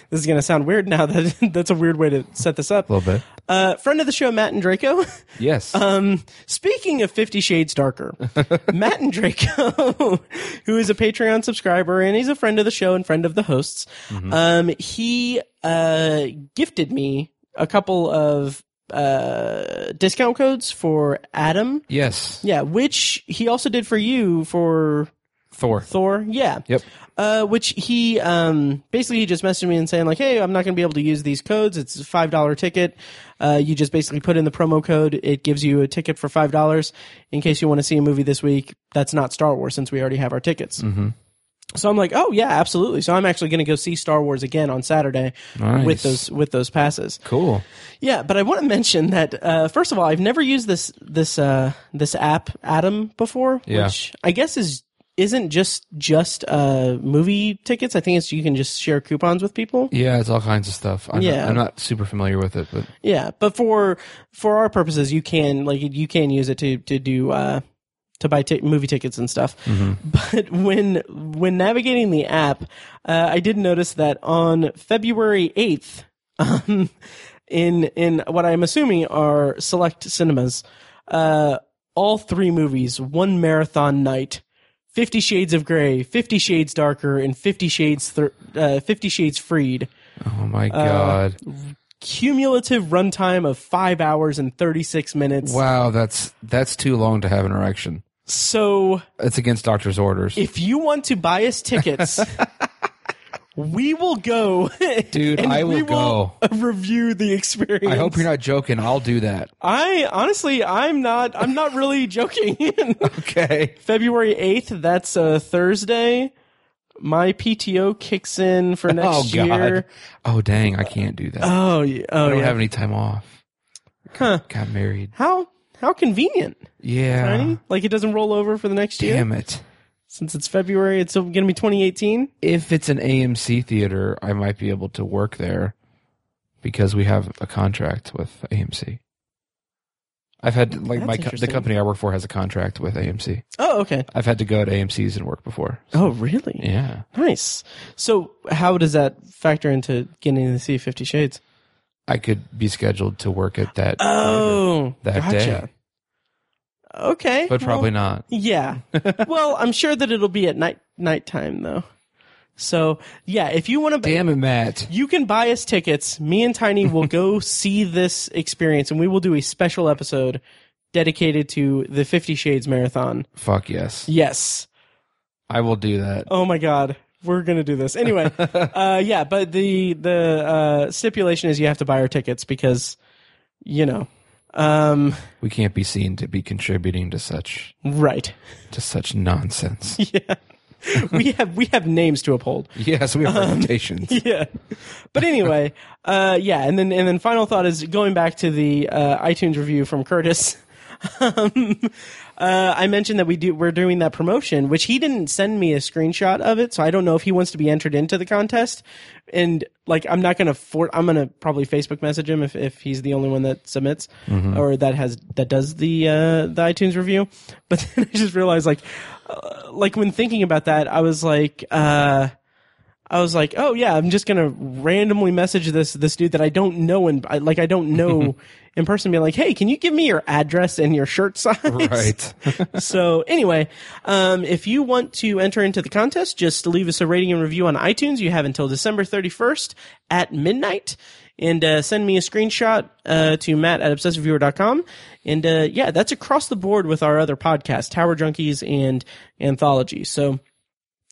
this is going to sound weird now that <laughs> that's a weird way to set this up. a little bit. Uh, friend of the show, Matt and Draco. Yes. <laughs> Um, speaking of Fifty Shades Darker, <laughs> Matt and Draco, who is a Patreon subscriber and he's a friend of the show and friend of the hosts, um, he uh, gifted me a couple of uh, discount codes for Atom. yes. Yeah, which he also did for you for Thor. Thor. Yeah. Yep. Uh, which he um, basically he just messaged me and saying like, "Hey, I'm not going to be able to use these codes. It's a five dollar ticket. Uh, you just basically put in the promo code. It gives you a ticket for five dollars in case you want to see a movie this week. That's not Star Wars since we already have our tickets." Mm-hmm. So I'm like, "Oh yeah, absolutely." So I'm actually going to go see Star Wars again on Saturday Nice. with those with those passes. Cool. Yeah, but I want to mention that uh, first of all, I've never used this this uh, this app Atom before, Yeah. which I guess is isn't just just uh, movie tickets. I think it's you can just share coupons with people. Yeah, it's all kinds of stuff. I'm, Yeah. not, I'm not super familiar with it, but Yeah, but for for our purposes, you can like you can use it to to do uh, to buy t- movie tickets and stuff. <laughs> But when when navigating the app, uh, I did notice that on February eighth, <laughs> um, in in what I'm assuming are select cinemas, uh, all three movies, one marathon night. Fifty Shades of Grey, Fifty Shades Darker, and Fifty Shades thir- uh, Fifty Shades Freed oh my Uh, god. cumulative runtime of five hours and 36 minutes. wow, that's that's too long to have an erection. So It's against doctor's orders. if you want to buy us tickets, <laughs> we will go. <laughs> Dude, and I will we go. <laughs> review the experience. I hope you're not joking. I'll do that. I honestly, I'm not. I'm not really <laughs> joking. Okay. February 8th. That's a Thursday. My PTO kicks in for oh, next oh god. year. Oh dang, I can't do that. Oh, yeah. Oh, I don't yeah. have any time off. Huh. Got married. How how convenient. Yeah. Like it doesn't roll over for the next year? Damn it. Since it's February, it's going to be 2018. If it's an AMC theater, I might be able to work there because we have a contract with AMC. I've had like That's my co- the interesting. company I work for has a contract with AMC. Oh, okay. I've had to go to AMC's and work before. Oh, really? Yeah. Nice. So, how does that factor into getting to see Fifty Shades? I could be scheduled to work at that Oh, that gotcha. day, Okay, but probably well, not. Yeah. <laughs> well, I'm sure that it'll be at night nighttime though. So yeah, if you want to, Damn it, Matt. you can buy us tickets. Me and Tiny will go <laughs> see this experience, and we will do a special episode dedicated to the Fifty Shades marathon. Fuck yes. Yes. I will do that. Oh my god. We're gonna do this anyway. <laughs> uh, yeah, but the the uh, stipulation is you have to buy our tickets because, you know, um, We can't be seen to be contributing to such right. to such nonsense. <laughs> Yeah, we have we have names to uphold. yes, we have reputations. <laughs> yeah. But anyway, uh, yeah, and then and then final thought is going back to the uh, iTunes review from Curtis. <laughs> um, uh, I mentioned that we do we're doing that promotion, which he didn't send me a screenshot of it, so I don't know if he wants to be entered into the contest. And like, I'm not gonna for I'm gonna probably Facebook message him if, if he's the only one that submits or that has that does the uh, the iTunes review. <laughs> But then I just realized like uh, like when thinking about that, I was like. uh I was like, oh yeah, I'm just gonna randomly message this this dude that I don't know and like I don't know <laughs> in person, be like, hey, can you give me your address and your shirt size? Right. <laughs> so anyway, um, if you want to enter into the contest, just leave us a rating and review on iTunes. You have until December 31st at midnight. And uh, send me a screenshot uh, to matt at obsessiveviewer.com. And uh, yeah, that's across the board with our other podcasts, Tower Junkies and Anthology. So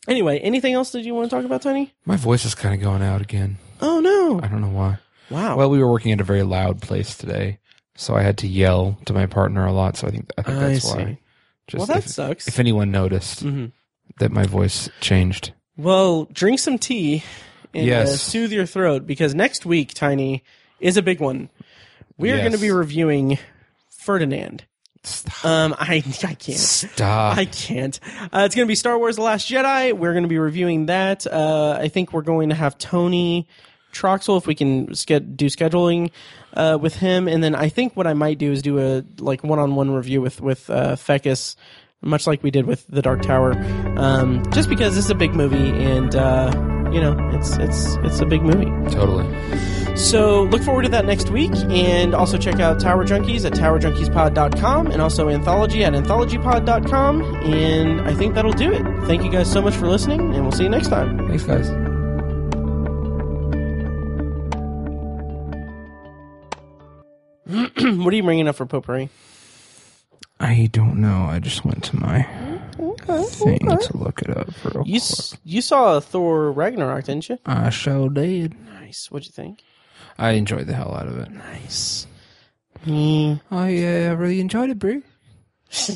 anyway, anything else that you want to talk about, Tony? My voice is kind of going out again. Oh, no. I don't know why. Wow. Well, we were working at a very loud place today, so I had to yell to my partner a lot. So I think I think I that's see. why. Just well, that if, sucks. if anyone noticed Mhm. that my voice changed. Well, drink some tea and uh, Yes. soothe your throat because next week, Tiny, is a big one. We are Yes. going to be reviewing Ferdinand. Um, I I can't. Stop. I can't. Uh, it's going to be Star Wars: The Last Jedi. We're going to be reviewing that. Uh, I think we're going to have Tony Troxel if we can ske- do scheduling uh, with him, and then I think what I might do is do a like one-on-one review with with uh, Fecus, much like we did with The Dark Tower, um, just because this is a big movie and. Uh, you know, it's it's it's a big movie. totally. So look forward to that next week. And also check out Tower Junkies at towerjunkiespod.com and also Anthology at anthologypod.com. And I think that'll do it. Thank you guys so much for listening, and we'll see you next time. Thanks, guys. <clears throat> what are you bringing up for potpourri? I don't know. I just went to my thing to look it up real You quick. s- you saw Thor Ragnarok, didn't you? I sure did. Nice. What'd you think? I enjoyed the hell out of it. Nice. Mm. I uh, really enjoyed it, bro. <laughs>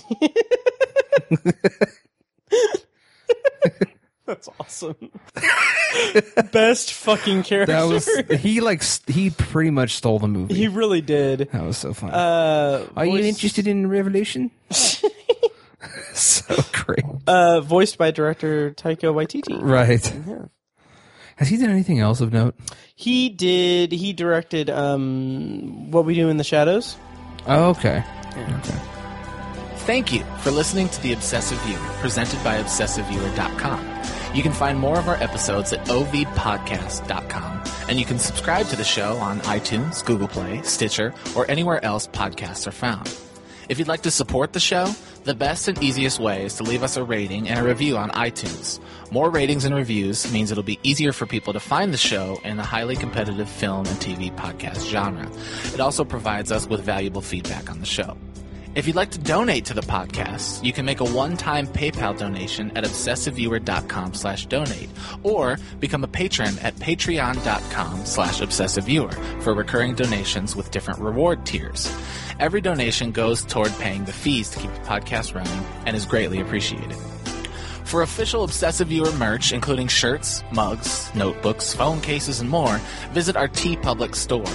That's awesome. <laughs> Best fucking character. That was he. Like he pretty much stole the movie. he really did. that was so funny. Uh, Are you interested in Revolution? <laughs> so great. Uh, voiced by director Taika Waititi. Right. Has he done anything else of note? He did. He directed um, What We Do in the Shadows. Oh, okay. Thank you for listening to The Obsessive Viewer, presented by ObsessiveViewer.com. You can find more of our episodes at ovpodcast.com, and you can subscribe to the show on iTunes, Google Play, Stitcher, or anywhere else podcasts are found. If you'd like to support the show, the best and easiest way is to leave us a rating and a review on iTunes. More ratings and reviews means it'll be easier for people to find the show in the highly competitive film and TV podcast genre. It also provides us with valuable feedback on the show. If you'd like to donate to the podcast, you can make a one-time PayPal donation at obsessiveviewer.com slash donate or become a patron at patreon.com slash obsessiveviewer for recurring donations with different reward tiers. Every donation goes toward paying the fees to keep the podcast running and is greatly appreciated. For official Obsessive Viewer merch, including shirts, mugs, notebooks, phone cases, and more, visit our TeePublic store.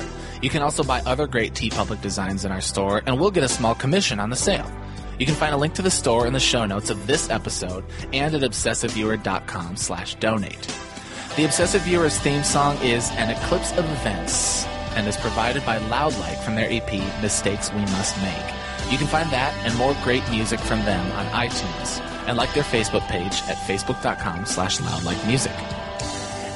You can also buy other great TeePublic designs in our store, and we'll get a small commission on the sale. You can find a link to the store in the show notes of this episode and at obsessiveviewer.com slash donate. The Obsessive Viewer's theme song is An Eclipse of Events and is provided by Loudlike from their EP Mistakes We Must Make. You can find that and more great music from them on iTunes and like their Facebook page at facebook.com slash loudlikemusic.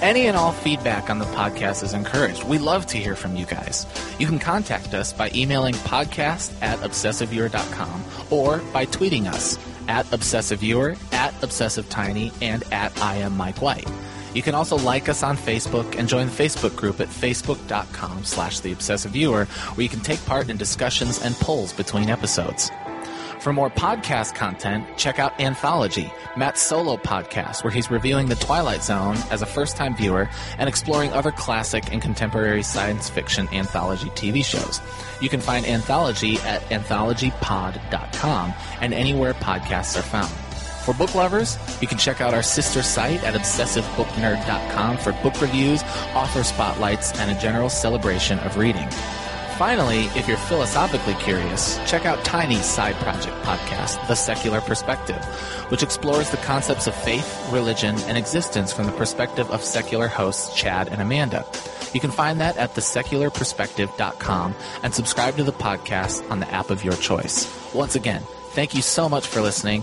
Any and all feedback on the podcast is encouraged. We love to hear from you guys. You can contact us by emailing podcast at obsessiveviewer.com or by tweeting us at obsessiveviewer, at obsessivetiny, and at I am Mike White. You can also like us on Facebook and join the Facebook group at facebook.com slash the obsessive viewer, where you can take part in discussions and polls between episodes. For more podcast content, check out Anthology, Matt's solo podcast, where he's reviewing The Twilight Zone as a first time viewer and exploring other classic and contemporary science fiction anthology TV shows. You can find Anthology at anthologypod.com and anywhere podcasts are found. For book lovers, you can check out our sister site at obsessivebooknerd.com for book reviews, author spotlights, and a general celebration of reading. Finally, if you're philosophically curious, check out Tiny's side project podcast, The Secular Perspective, which explores the concepts of faith, religion, and existence from the perspective of secular hosts Chad and Amanda. You can find that at thesecularperspective.com and subscribe to the podcast on the app of your choice. Once again, thank you so much for listening,